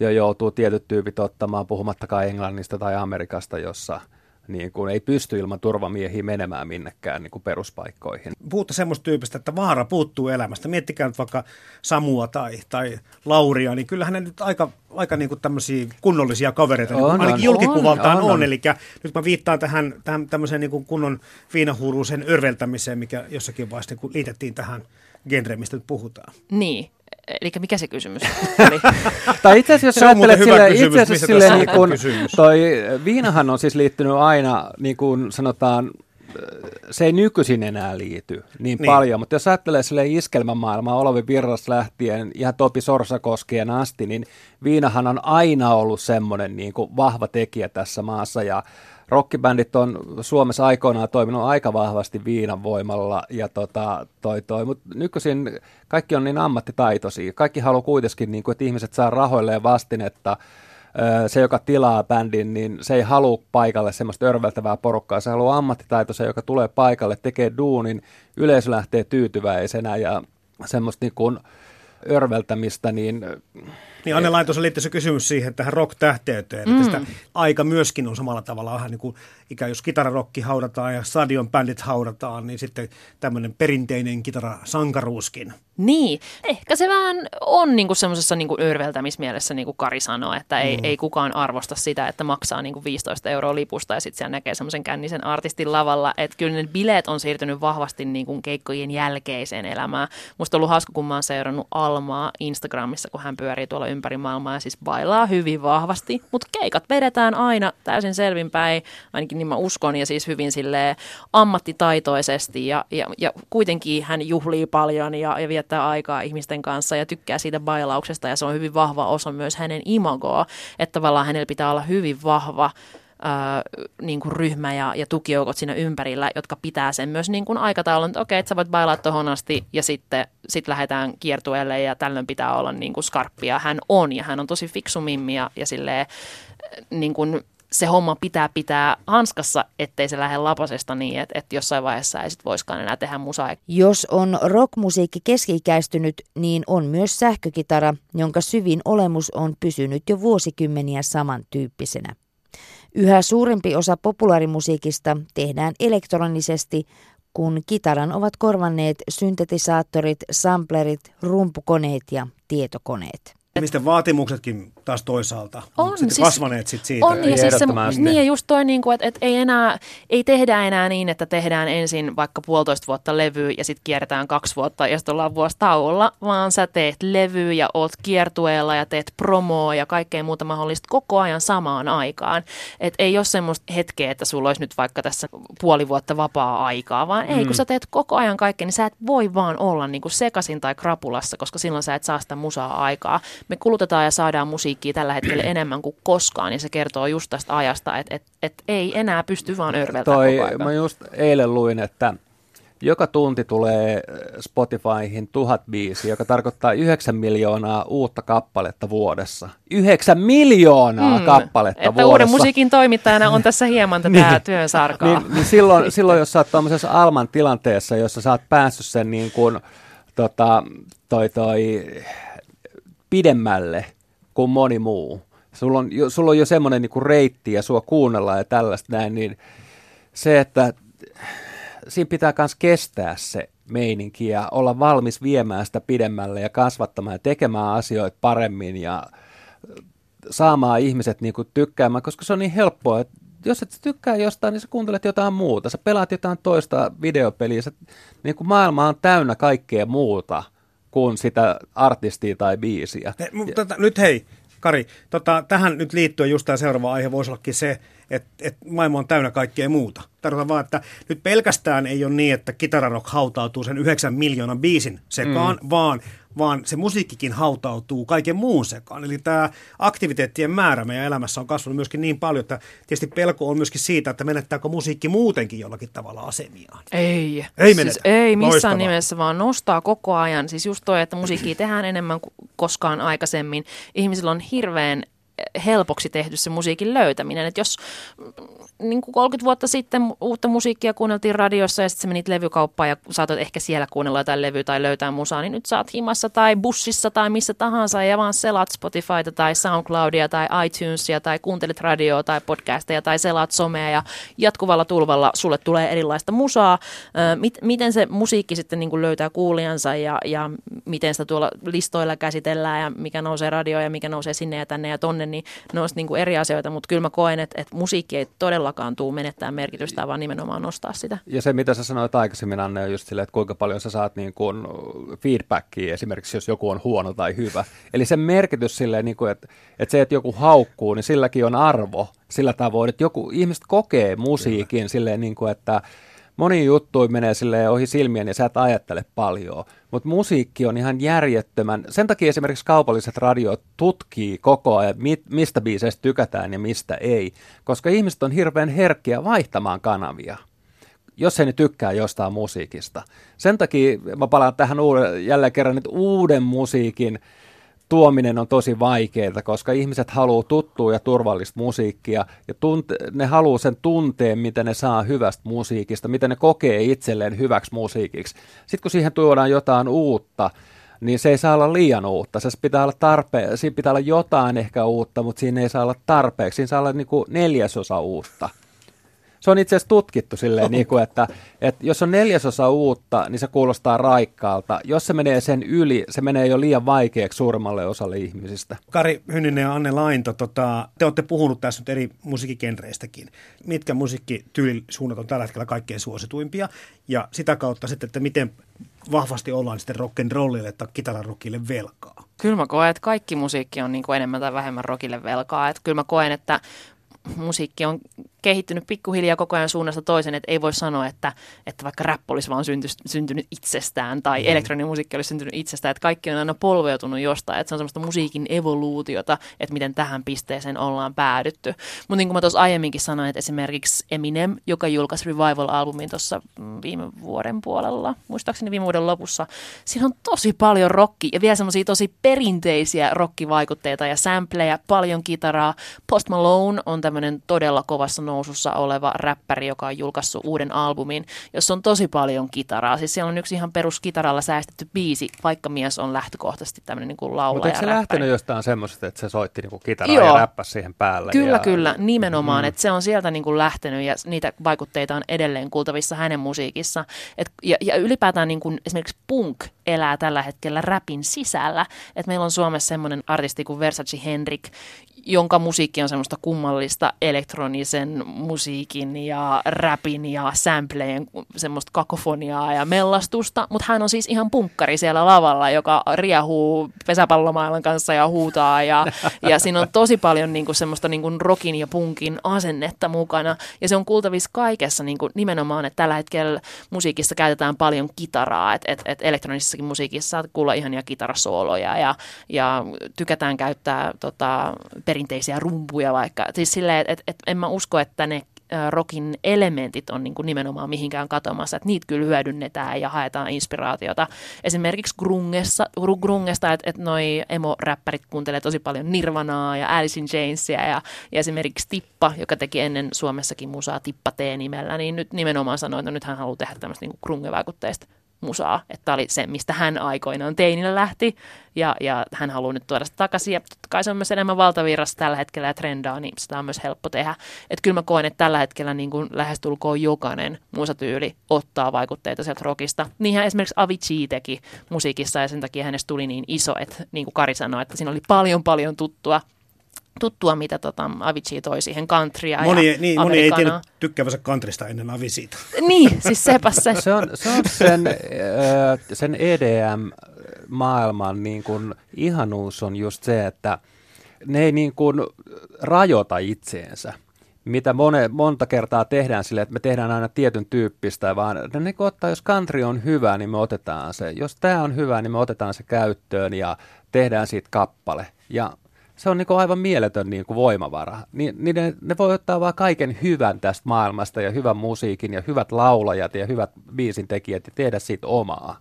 jo joutuu tietyt tyypit ottamaan, puhumattakaan Englannista tai Amerikasta, jossa niin kuin ei pysty ilman turvamiehiä menemään minnekään niin kuin peruspaikkoihin. Puhutte semmoista tyypistä, että vaara puuttuu elämästä. Miettikää nyt vaikka Samua tai, tai Lauria, niin kyllähän ne nyt aika, aika niin kuin tämmöisiä kunnollisia kavereita, niin On, ainakin on. julkikuvaltaan On, on. on, on. on. Eli nyt mä viittaan tähän, tähän tämmöiseen niin kuin kunnon viinahuuruisen örveltämiseen, mikä jossakin vaiheessa niin kuin liitettiin tähän genreen, mistä nyt puhutaan. Niin. Eli mikä se kysymys *laughs* oli? Tai itse asiassa, jos Se on muuten ajattelet sille, kysymys, itse asiassa sille, niin kun, toi viinahan on siis liittynyt aina, niin kuin sanotaan, se ei nykyisin enää liity niin, Niin. niin. paljon, mutta jos ajattelee sille iskelmämaailmaa Olavi Virras lähtien ja Topi Sorsakoskien asti, niin viinahan on aina ollut semmoinen niin kuin vahva tekijä tässä maassa ja rockibändit on Suomessa aikoinaan toiminut aika vahvasti viinan voimalla, ja tota, toi, toi. mutta nykyisin kaikki on niin ammattitaitoisia. Kaikki haluaa kuitenkin, niin kuin, että ihmiset saa rahoilleen vastinetta. Se, joka tilaa bändin, niin se ei halua paikalle semmoista örveltävää porukkaa. Se haluaa ammattitaitoisen, joka tulee paikalle, tekee duunin, yleisö lähtee tyytyväisenä ja semmoista niin kuin örveltämistä, niin Niin Anne Laitossa liittyy se kysymys siihen tähän rock-tähteyteen, mm. että sitä aika myöskin on samalla tavalla vähän niin kuin ikään jos kitararokki haudataan ja stadion bändit haudataan, niin sitten tämmöinen perinteinen kitarasankaruuskin. Niin, ehkä se vähän on niinku semmoisessa niinku örveltämismielessä, niin kuin Kari sanoi, että ei, mm. ei kukaan arvosta sitä, että maksaa niinku 15 euroa lipusta ja sitten siellä näkee semmoisen kännisen artistin lavalla. Että kyllä ne bileet on siirtynyt vahvasti niinku keikkojen jälkeiseen elämään. Musta on ollut hauska, kun mä oon seurannut Almaa Instagramissa, kun hän pyörii tuolla ympäri maailmaa ja siis bailaa hyvin vahvasti. Mutta keikat vedetään aina täysin selvinpäin, ainakin niin mä uskon, ja siis hyvin silleen ammattitaitoisesti ja, ja, ja kuitenkin hän juhlii paljon ja, ja viettää aikaa ihmisten kanssa ja tykkää siitä bailauksesta ja se on hyvin vahva osa myös hänen imagoa, että tavallaan hänellä pitää olla hyvin vahva ää, niin kuin ryhmä ja, ja tukijoukot siinä ympärillä, jotka pitää sen myös niin kuin aikataulun, että okei, että sä voit bailaa tohon asti ja sitten sit lähdetään kiertueelle ja tällöin pitää olla niin kuin skarppia. Hän on ja hän on tosi fiksu mimmi ja, ja silleen, niin kuin se homma pitää pitää hanskassa, ettei se lähde lapasesta niin, että, että jossain vaiheessa ei sit voiskaan enää tehdä musaa. Jos on rockmusiikki keski-ikäistynyt, niin on myös sähkökitara, jonka syvin olemus on pysynyt jo vuosikymmeniä samantyyppisenä. Yhä suurempi osa populaarimusiikista tehdään elektronisesti, kun kitaran ovat korvanneet syntetisaattorit, samplerit, rumpukoneet ja tietokoneet. Mistä vaatimuksetkin taas toisaalta on, sitten siis- kasvaneet sit siitä. On, ja siis se, niin ja just toi, niin kuin, että, että ei, enää, ei tehdä enää niin, että tehdään ensin vaikka puolitoista vuotta levyä ja sitten kierretään kaksi vuotta ja sitten ollaan vuosi tauolla, vaan sä teet levyä ja oot kiertueella ja teet promoa ja kaikkea muuta mahdollista koko ajan samaan aikaan. Et ei ole semmoista hetkeä, että sulla olisi nyt vaikka tässä puoli vuotta vapaa-aikaa, vaan ei, kun sä teet koko ajan kaikkea, niin sä et voi vaan olla niin kuin sekasin tai krapulassa, koska silloin sä et saa sitä musaa aikaa. Me kulutetaan ja saadaan musiikkia tällä hetkellä *clears throat* enemmän kuin koskaan, ja se kertoo just tästä ajasta, että et, et ei enää pysty vaan örveltämään koko ajan. mä just eilen luin, että joka tunti tulee äh, Spotifyhin tuhat biisiä, joka tarkoittaa 9 miljoonaa uutta kappaletta vuodessa. 9 miljoonaa mm, kappaletta että vuodessa. uuden musiikin toimittajana on tässä hieman tätä *laughs* niin, työn sarkaa. Niin, niin silloin, silloin, jos sä oot tuommoisessa Alman tilanteessa, jossa sä oot päässyt sen niin kuin, tota, toi, toi, pidemmälle kuin moni muu, sulla on, jo- sulla on jo semmoinen niin reitti ja sua kuunnellaan ja tällaista näin, niin se, että siinä pitää myös kestää se meininki ja olla valmis viemään sitä pidemmälle ja kasvattamaan ja tekemään asioita paremmin ja saamaan ihmiset niin kuin tykkäämään, koska se on niin helppoa, että jos et tykkää jostain, niin sä kuuntelet jotain muuta. Sä pelaat jotain toista videopeliä. Sä, niin kuin maailma on täynnä kaikkea muuta kuin sitä artistia tai biisiä. He, mutta tota, nyt hei, Kari, tota, tähän nyt liittyen just tämä seuraava aihe voisi ollakin se, että, että maailma on täynnä kaikkea muuta. Tarkoitan vaan, että nyt pelkästään ei ole niin, että kitararock hautautuu sen 9 miljoonan biisin sekaan, mm. vaan, vaan se musiikkikin hautautuu kaiken muun sekaan. Eli tämä aktiviteettien määrä meidän elämässä on kasvanut myöskin niin paljon, että tietysti pelko on myöskin siitä, että menettääkö musiikki muutenkin jollakin tavalla asemiaan. Ei. Ei siis menetä. ei missään Loistavaa. nimessä, vaan nostaa koko ajan. Siis just toi, että musiikkia tehdään enemmän kuin koskaan aikaisemmin. Ihmisillä on hirveän helpoksi tehty se musiikin löytäminen. Että jos niin kuin 30 vuotta sitten uutta musiikkia kuunneltiin radiossa ja sitten menit levykauppaan ja saatat ehkä siellä kuunnella jotain levyä tai löytää musaa, niin nyt oot himassa tai bussissa tai missä tahansa ja vaan selaat Spotifyta tai SoundCloudia tai iTunesia tai kuuntelet radioa tai podcasteja tai selaat somea ja jatkuvalla tulvalla sulle tulee erilaista musaa. Miten se musiikki sitten niin kuin löytää kuulijansa ja, ja miten sitä tuolla listoilla käsitellään ja mikä nousee radioon ja mikä nousee sinne ja tänne ja tonne, niin ne on niin kuin eri asioita, mutta kyllä mä koen, että, että musiikki ei todellakaan tule menettää merkitystä, vaan nimenomaan nostaa sitä. Ja se, mitä sä sanoit aikaisemmin, Anne, on just silleen, että kuinka paljon sä saat niin kuin feedbackia esimerkiksi, jos joku on huono tai hyvä. Eli se merkitys silleen, niin kuin, että, että se, että joku haukkuu, niin silläkin on arvo sillä tavoin, että joku ihmiset kokee musiikin Kyllä. silleen, niin kuin, että moni juttu menee sille ohi silmien ja sä et ajattele paljon. Mutta musiikki on ihan järjettömän. Sen takia esimerkiksi kaupalliset radiot tutkii koko ajan, mistä biiseistä tykätään ja mistä ei. Koska ihmiset on hirveän herkkiä vaihtamaan kanavia jos ei ne tykkää jostain musiikista. Sen takia mä palaan tähän uuden, jälleen kerran, että uuden musiikin tuominen on tosi vaikeaa, koska ihmiset haluaa tuttua ja turvallista musiikkia ja tunte- ne haluaa sen tunteen, mitä ne saa hyvästä musiikista, mitä ne kokee itselleen hyväksi musiikiksi. Sitten kun siihen tuodaan jotain uutta, niin se ei saa olla liian uutta. Se pitää olla tarpe- siinä pitää olla jotain ehkä uutta, mutta siinä ei saa olla tarpeeksi. Siinä saa olla niin kuin neljäsosa uutta se on itse asiassa tutkittu silleen, *laughs* niin kuin, että, että jos on neljäsosa uutta, niin se kuulostaa raikkaalta. Jos se menee sen yli, se menee jo liian vaikeaksi suurimmalle osalle ihmisistä. Kari Hynninen ja Anne Lainto, tota, te olette puhunut tässä nyt eri musiikkikenreistäkin. Mitkä musiikkityylisuunnat on tällä hetkellä kaikkein suosituimpia? Ja sitä kautta sitten, että miten vahvasti ollaan sitten rock'n'rollille tai kitararokille velkaa? Kyllä mä koen, että kaikki musiikki on niin kuin enemmän tai vähemmän rockille velkaa. Että kyllä mä koen, että musiikki on kehittynyt pikkuhiljaa koko ajan suunnasta toisen, että ei voi sanoa, että, että vaikka rap olisi vaan synty, syntynyt itsestään tai mm. elektroninen musiikki olisi syntynyt itsestään, että kaikki on aina polveutunut jostain, että se on semmoista musiikin evoluutiota, että miten tähän pisteeseen ollaan päädytty. Mutta niin kuin mä tuossa aiemminkin sanoin, että esimerkiksi Eminem, joka julkaisi Revival-albumin tuossa mm, viime vuoden puolella, muistaakseni viime vuoden lopussa, siinä on tosi paljon rokki ja vielä semmoisia tosi perinteisiä rokkivaikutteita ja sampleja, paljon kitaraa. Post Malone on tämmöinen todella kovassa nousussa oleva räppäri, joka on julkaissut uuden albumin, jossa on tosi paljon kitaraa. Siis siellä on yksi ihan perus kitaralla säästetty biisi, vaikka mies on lähtökohtaisesti tämmöinen niin kuin laulaja Mutta eikö se lähtenyt jostain semmoisesta, että se soitti niin kuin kitaraa Joo. ja räppäsi siihen päälle? Kyllä, ja... kyllä, nimenomaan. Mm. Että se on sieltä niin kuin lähtenyt ja niitä vaikutteita on edelleen kuultavissa hänen musiikissa. Et, ja, ja ylipäätään niin kuin esimerkiksi punk elää tällä hetkellä räpin sisällä. Et meillä on Suomessa semmoinen artisti kuin Versace Henrik, jonka musiikki on semmoista kummallista elektronisen musiikin ja rapin ja sampleen semmoista kakofoniaa ja mellastusta, mutta hän on siis ihan punkkari siellä lavalla, joka riehuu pesäpallomaailman kanssa ja huutaa ja, *laughs* ja siinä on tosi paljon niinku semmoista niinku rockin ja punkin asennetta mukana. Ja se on kuultavissa kaikessa niinku nimenomaan, että tällä hetkellä musiikissa käytetään paljon kitaraa, että et, et elektronisessakin musiikissa saat kuulla ihania kitarasooloja ja, ja tykätään käyttää tota, perinteisiä rumpuja vaikka. Siis silleen, että et, et en mä usko, että ne rokin elementit on niin kuin nimenomaan mihinkään katoamassa, että niitä kyllä hyödynnetään ja haetaan inspiraatiota. Esimerkiksi grungessa, grungesta, että, että noi emo-räppärit kuuntelee tosi paljon Nirvanaa ja Alice in Chainsia ja, ja esimerkiksi Tippa, joka teki ennen Suomessakin musaa Tippa T-nimellä, niin nyt nimenomaan sanoi, että no nyt hän haluaa tehdä tämmöistä niin grunge-vaikutteista musaa. Että oli se, mistä hän aikoinaan teinillä lähti ja, ja hän haluaa nyt tuoda sitä takaisin. Ja totta kai se on myös enemmän valtavirrassa tällä hetkellä ja trendaa, niin sitä on myös helppo tehdä. Että kyllä mä koen, että tällä hetkellä niin kuin lähestulkoon jokainen musatyyli ottaa vaikutteita sieltä rockista. Niinhän esimerkiksi Avicii teki musiikissa ja sen takia hänestä tuli niin iso, että niin kuin Kari sanoi, että siinä oli paljon paljon tuttua tuttua, mitä tota, Avicii toi siihen countrya moni, ja niin, moni ei tiennyt tykkäävänsä countrysta ennen Aviciita. *laughs* Niin, siis sepä se. se, on, se on sen, sen EDM-maailman niin kuin ihanuus on just se, että ne ei niin kuin rajoita itseensä mitä mone, monta kertaa tehdään sille, että me tehdään aina tietyn tyyppistä, vaan ne niin ottaa, jos country on hyvä, niin me otetaan se. Jos tämä on hyvä, niin me otetaan se käyttöön ja tehdään siitä kappale. Ja se on niin kuin aivan mieletön niin kuin voimavara. Ni, niin ne, ne voi ottaa vaan kaiken hyvän tästä maailmasta ja hyvän musiikin ja hyvät laulajat ja hyvät biisintekijät ja tehdä siitä omaa.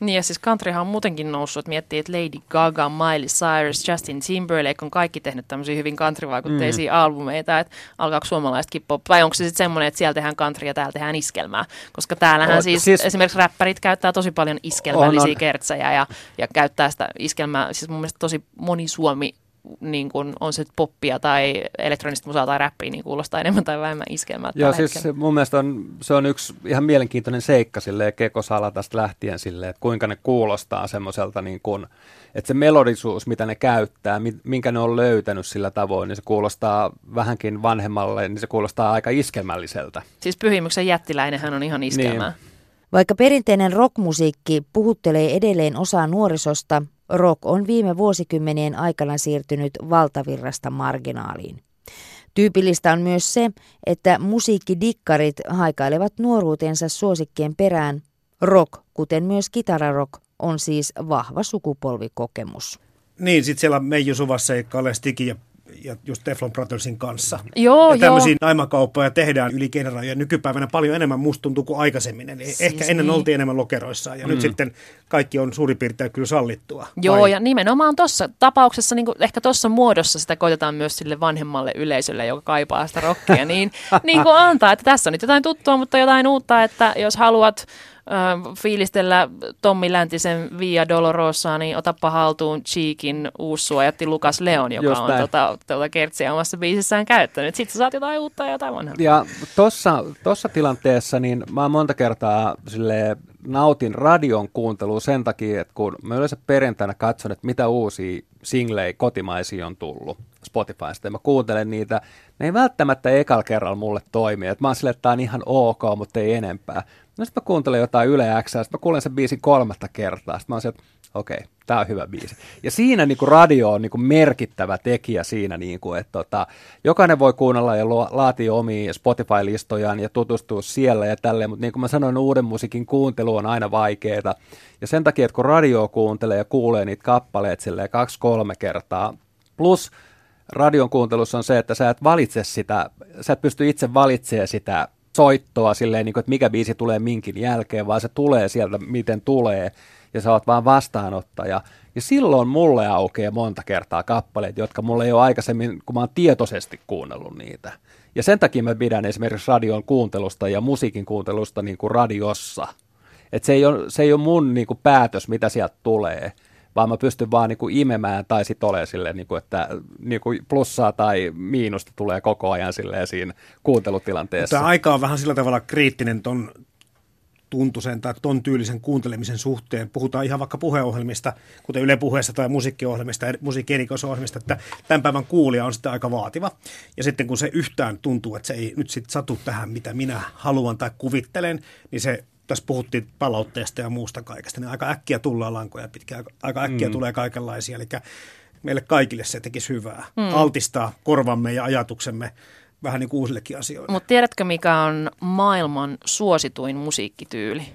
Niin ja siis countryhan on muutenkin noussut, että miettii, että Lady Gaga, Miley Cyrus, Justin Timberlake on kaikki tehnyt tämmöisiä hyvin country-vaikutteisia mm. albumeita, että alkaako suomalaiset pop, vai onko se sitten semmoinen, että siellä tehdään country ja täällä tehdään iskelmää, koska täällähän on, siis, siis esimerkiksi räppärit käyttää tosi paljon iskelmällisiä on, on. kertsejä ja, ja käyttää sitä iskelmää, siis mun mielestä tosi moni Suomi niin kun on se poppia tai elektronista musaa tai räppiä, niin kuulostaa enemmän tai vähemmän iskelmää. Joo, siis hetkellä. mun mielestä on, se on yksi ihan mielenkiintoinen seikka sille Kekosala tästä lähtien sille, että kuinka ne kuulostaa semmoiselta niin kuin, että se melodisuus, mitä ne käyttää, minkä ne on löytänyt sillä tavoin, niin se kuulostaa vähänkin vanhemmalle, niin se kuulostaa aika iskelmälliseltä. Siis Pyhimyksen jättiläinenhän on ihan iskelmää. Niin. Vaikka perinteinen rockmusiikki puhuttelee edelleen osaa nuorisosta, rock on viime vuosikymmenien aikana siirtynyt valtavirrasta marginaaliin. Tyypillistä on myös se, että musiikkidikkarit haikailevat nuoruutensa suosikkien perään. Rock, kuten myös kitararock, on siis vahva sukupolvikokemus. Niin, sitten siellä Meiju Suvassa seikkailee Stiki ja ja just Teflon Brothersin kanssa. Joo, ja tämmöisiä joo. naimakauppoja tehdään yli generaatioja nykypäivänä paljon enemmän musta tuntuu kuin aikaisemmin. Eli siis ehkä ennen niin. oltiin enemmän lokeroissa ja mm. nyt sitten kaikki on suurin piirtein kyllä sallittua. Joo, vai? ja nimenomaan tuossa tapauksessa, niin kuin, ehkä tuossa muodossa sitä koitetaan myös sille vanhemmalle yleisölle, joka kaipaa sitä rockia, niin, *laughs* niin kuin antaa, että tässä on nyt jotain tuttua, mutta jotain uutta, että jos haluat fiilistellä Tommi Läntisen Via Dolorosaa, niin otapa haltuun Cheekin uussuojatti Lukas Leon, joka Just on tuota, tuota kertsiä omassa biisissään käyttänyt. Sitten saat jotain uutta ja jotain vanhaa. Ja tuossa tilanteessa niin mä oon monta kertaa sille nautin radion kuuntelua sen takia, että kun mä yleensä perjantaina katson, että mitä uusia singlejä kotimaisia on tullut Spotifysta, ja mä kuuntelen niitä, ne ei välttämättä ekalla kerralla mulle toimi. Että mä oon silleen, että tää on ihan ok, mutta ei enempää. No sitten mä kuuntelen jotain Yle X, sitten mä kuulen sen biisin kolmatta kertaa. Sitten mä oon että okei, okay, tämä on hyvä biisi. Ja siinä niin radio on niin merkittävä tekijä siinä, niin kuin, että tota, jokainen voi kuunnella ja laatia omia Spotify-listojaan ja tutustua siellä ja tälleen, mutta niin kuin mä sanoin, uuden musiikin kuuntelu on aina vaikeaa. Ja sen takia, että kun radio kuuntelee ja kuulee niitä kappaleet silleen kaksi-kolme kertaa, plus radion kuuntelussa on se, että sä et valitse sitä, sä et pysty itse valitsemaan sitä soittoa silleen, niin kuin, että mikä biisi tulee minkin jälkeen, vaan se tulee sieltä, miten tulee, ja sä oot vaan vastaanottaja. Ja silloin mulle aukeaa monta kertaa kappaleet, jotka mulle ei ole aikaisemmin, kun mä oon tietoisesti kuunnellut niitä. Ja sen takia mä pidän esimerkiksi radion kuuntelusta ja musiikin kuuntelusta niin kuin radiossa. Et se, ei ole, se ei ole mun niin kuin päätös, mitä sieltä tulee, vaan mä pystyn vaan niin kuin imemään tai sitten ole silleen, niin kuin, että niin kuin plussaa tai miinusta tulee koko ajan silleen siinä kuuntelutilanteessa. Tämä aika on vähän sillä tavalla kriittinen ton tuntuisen tai ton tyylisen kuuntelemisen suhteen. Puhutaan ihan vaikka puheohjelmista, kuten Yle puheessa tai musiikkiohjelmista, musiikkierikoisohjelmista, että tämän päivän kuulija on sitten aika vaativa. Ja sitten kun se yhtään tuntuu, että se ei nyt sitten satu tähän, mitä minä haluan tai kuvittelen, niin se tässä puhuttiin palautteesta ja muusta kaikesta, niin aika äkkiä tullaan lankoja pitkä, aika äkkiä mm. tulee kaikenlaisia, eli meille kaikille se tekisi hyvää. Mm. Altistaa korvamme ja ajatuksemme vähän niin kuin uusillekin asioille. Mutta tiedätkö, mikä on maailman suosituin musiikkityyli?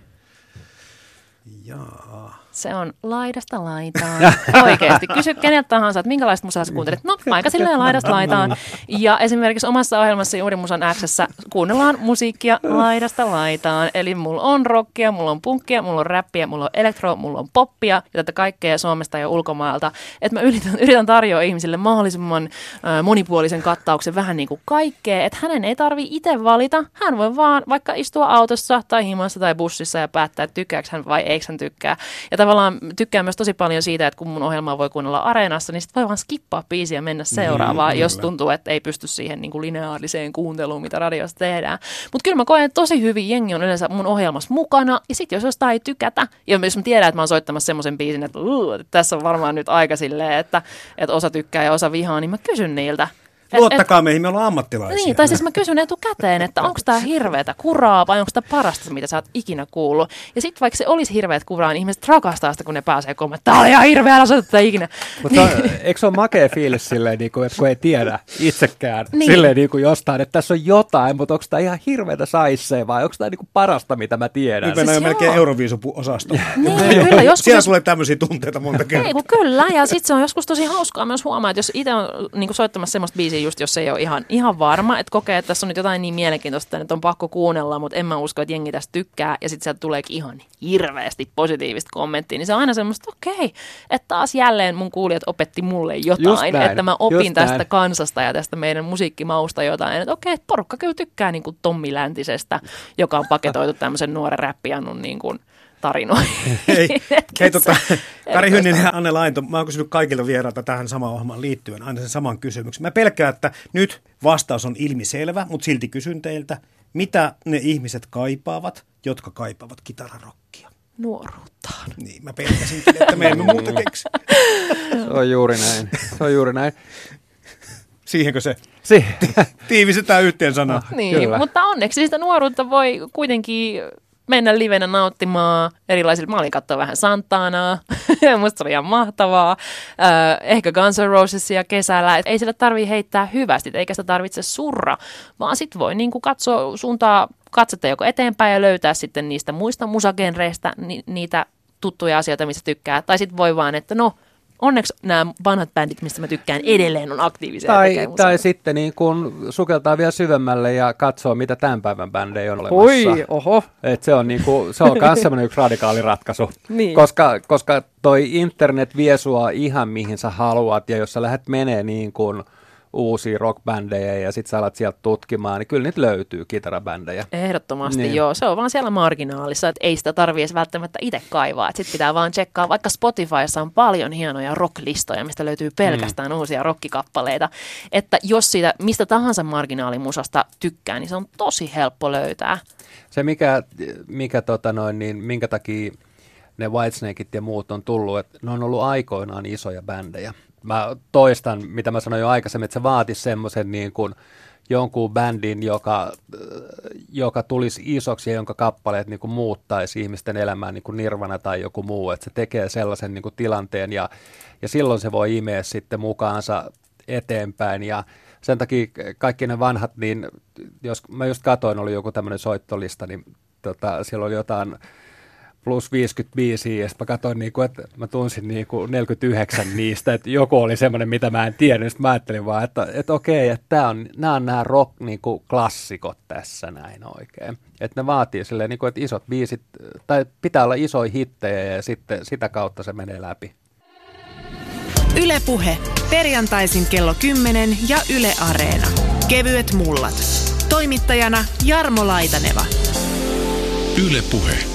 Jaa. Se on laidasta laitaan. *laughs* Oikeasti. Kysy keneltä tahansa, että minkälaista musaa sä kuuntelet. No, *laughs* aika silleen laidasta laitaan. Ja esimerkiksi omassa ohjelmassa Uuden musan Xssä kuunnellaan musiikkia laidasta laitaan. Eli mulla on rockia, mulla on punkkia, mulla on räppiä, mulla on elektro, mulla on poppia ja tätä kaikkea Suomesta ja ulkomailta. Että mä yritän, yritän tarjoa ihmisille mahdollisimman äh, monipuolisen kattauksen vähän niin kuin kaikkea. Että hänen ei tarvi itse valita. Hän voi vaan vaikka istua autossa tai himassa tai bussissa ja päättää, että tykkääkö hän vai eikö hän tykkää. Ja tavallaan tykkään myös tosi paljon siitä, että kun mun ohjelmaa voi kuunnella areenassa, niin sitten voi vaan skippaa biisiä ja mennä niin, seuraavaan, niin, jos tuntuu, että ei pysty siihen niin kuin lineaariseen kuunteluun, mitä radiosta tehdään. Mutta kyllä mä koen, että tosi hyvin jengi on yleensä mun ohjelmassa mukana, ja sitten jos jostain ei tykätä, ja jos mä tiedän, että mä oon soittamassa semmoisen biisin, että, että tässä on varmaan nyt aika silleen, että, että osa tykkää ja osa vihaa, niin mä kysyn niiltä, Luottakaa et, meihin, me ollaan ammattilaisia. Niin, tai siis mä kysyn etukäteen, että onko tämä hirveätä kuraa vai onko tämä parasta, mitä sä oot ikinä kuullut. Ja sitten vaikka se olisi hirveät kuraa, niin ihmiset rakastaa sitä, kun ne pääsee kommentoimaan, tämä oli ihan hirveä, älä tätä ikinä. Mutta niin. eikö se ole makea fiilis silleen, niin kuin, että kun ei tiedä itsekään niin. silleen niin kuin jostain, että tässä on jotain, mutta onko tämä ihan hirveätä saissee vai onko tämä niin kuin parasta, mitä mä tiedän? Nyt mennään siis melkein Euroviisu-osastoon. niin, kyllä, joskus... Siellä tulee tämmöisiä tunteita monta kertaa. Ei, kyllä, ja sitten se on joskus tosi hauskaa myös huomaa, että jos itse on niin kuin soittamassa semmoista biisiä, biisiä, just jos ei ole ihan, ihan varma, että kokee, että tässä on nyt jotain niin mielenkiintoista, että on pakko kuunnella, mutta en mä usko, että jengi tästä tykkää, ja sitten sieltä tuleekin ihan hirveästi positiivista kommenttia, niin se on aina semmoista, okei, okay, että taas jälleen mun kuulijat opetti mulle jotain, että mä opin tästä näin. kansasta ja tästä meidän musiikkimausta jotain, että okei, okay, porukka kyllä tykkää niin kuin Tommi Läntisestä, joka on paketoitu tämmöisen nuoren räppiannun niin kuin – tarinoihin. *laughs* Hei, hei tota, Kari Hynninen ja Anne Lainto, mä oon kysynyt kaikilta vierailta tähän samaan ohjelmaan liittyen aina sen saman kysymyksen. Mä pelkään, että nyt vastaus on ilmiselvä, mutta silti kysyn teiltä, mitä ne ihmiset kaipaavat, jotka kaipaavat kitararokkia? Nuoruuttaan. Niin, mä pelkäsinkin, että me emme muuta keksi. Se on juuri näin. Se on juuri näin. Siihenkö se? Si- Tiivistetään yhteen sanaa. niin, Kyllä. mutta onneksi sitä nuoruutta voi kuitenkin mennä livenä nauttimaan erilaisilla. Mä olin katsoa vähän Santanaa, *laughs* musta oli ihan mahtavaa. Äh, ehkä Guns N' Rosesia kesällä. Et ei sillä tarvii heittää hyvästi, eikä sitä tarvitse surra, vaan sit voi niinku katsoa suuntaa katsetta joko eteenpäin ja löytää sitten niistä muista musagenreistä ni- niitä tuttuja asioita, mistä tykkää. Tai sitten voi vaan, että no, onneksi nämä vanhat bändit, mistä mä tykkään, edelleen on aktiivisia. Tai, tai sitten niin kun sukeltaa vielä syvemmälle ja katsoo, mitä tämän päivän bändejä on olemassa. Oi, oho. Et se on, niin kuin, se on myös semmoinen yksi radikaali ratkaisu. *laughs* niin. koska, koska toi internet vie sua ihan mihin sä haluat, ja jos sä lähdet menee niin kuin – uusia rockbändejä ja sitten sä alat sieltä tutkimaan, niin kyllä niitä löytyy kitarabändejä. Ehdottomasti niin. joo, se on vaan siellä marginaalissa, että ei sitä tarvitse välttämättä itse kaivaa, sitten pitää vaan tsekkaa, vaikka Spotifyssa on paljon hienoja rocklistoja, mistä löytyy pelkästään mm. uusia rockikappaleita, että jos siitä mistä tahansa marginaalimusasta tykkää, niin se on tosi helppo löytää. Se mikä, mikä tota noin, niin minkä takia ne Whitesnakeit ja muut on tullut, että ne on ollut aikoinaan isoja bändejä mä toistan, mitä mä sanoin jo aikaisemmin, että se vaatisi semmoisen niin kuin jonkun bändin, joka, joka tulisi isoksi ja jonka kappaleet niin kuin muuttaisi ihmisten elämään niin kuin Nirvana tai joku muu, että se tekee sellaisen niin kuin tilanteen ja, ja silloin se voi imeä sitten mukaansa eteenpäin. Ja sen takia kaikki ne vanhat, niin jos mä just katoin, oli joku tämmöinen soittolista, niin tota, siellä oli jotain plus 55, ja sitten mä katsoin, niin kuin, että mä tunsin niin kuin 49 niistä, että joku oli semmoinen, mitä mä en tiedä, sitten mä ajattelin vaan, että, että okei, että tää on, nämä on nämä rock-klassikot niin tässä näin oikein. Että ne vaatii silleen, niin kuin, että isot biisit, tai pitää olla isoja hittejä, ja sitten sitä kautta se menee läpi. Ylepuhe perjantaisin kello 10 ja Yle Areena. Kevyet mullat. Toimittajana Jarmo Laitaneva. Ylepuhe.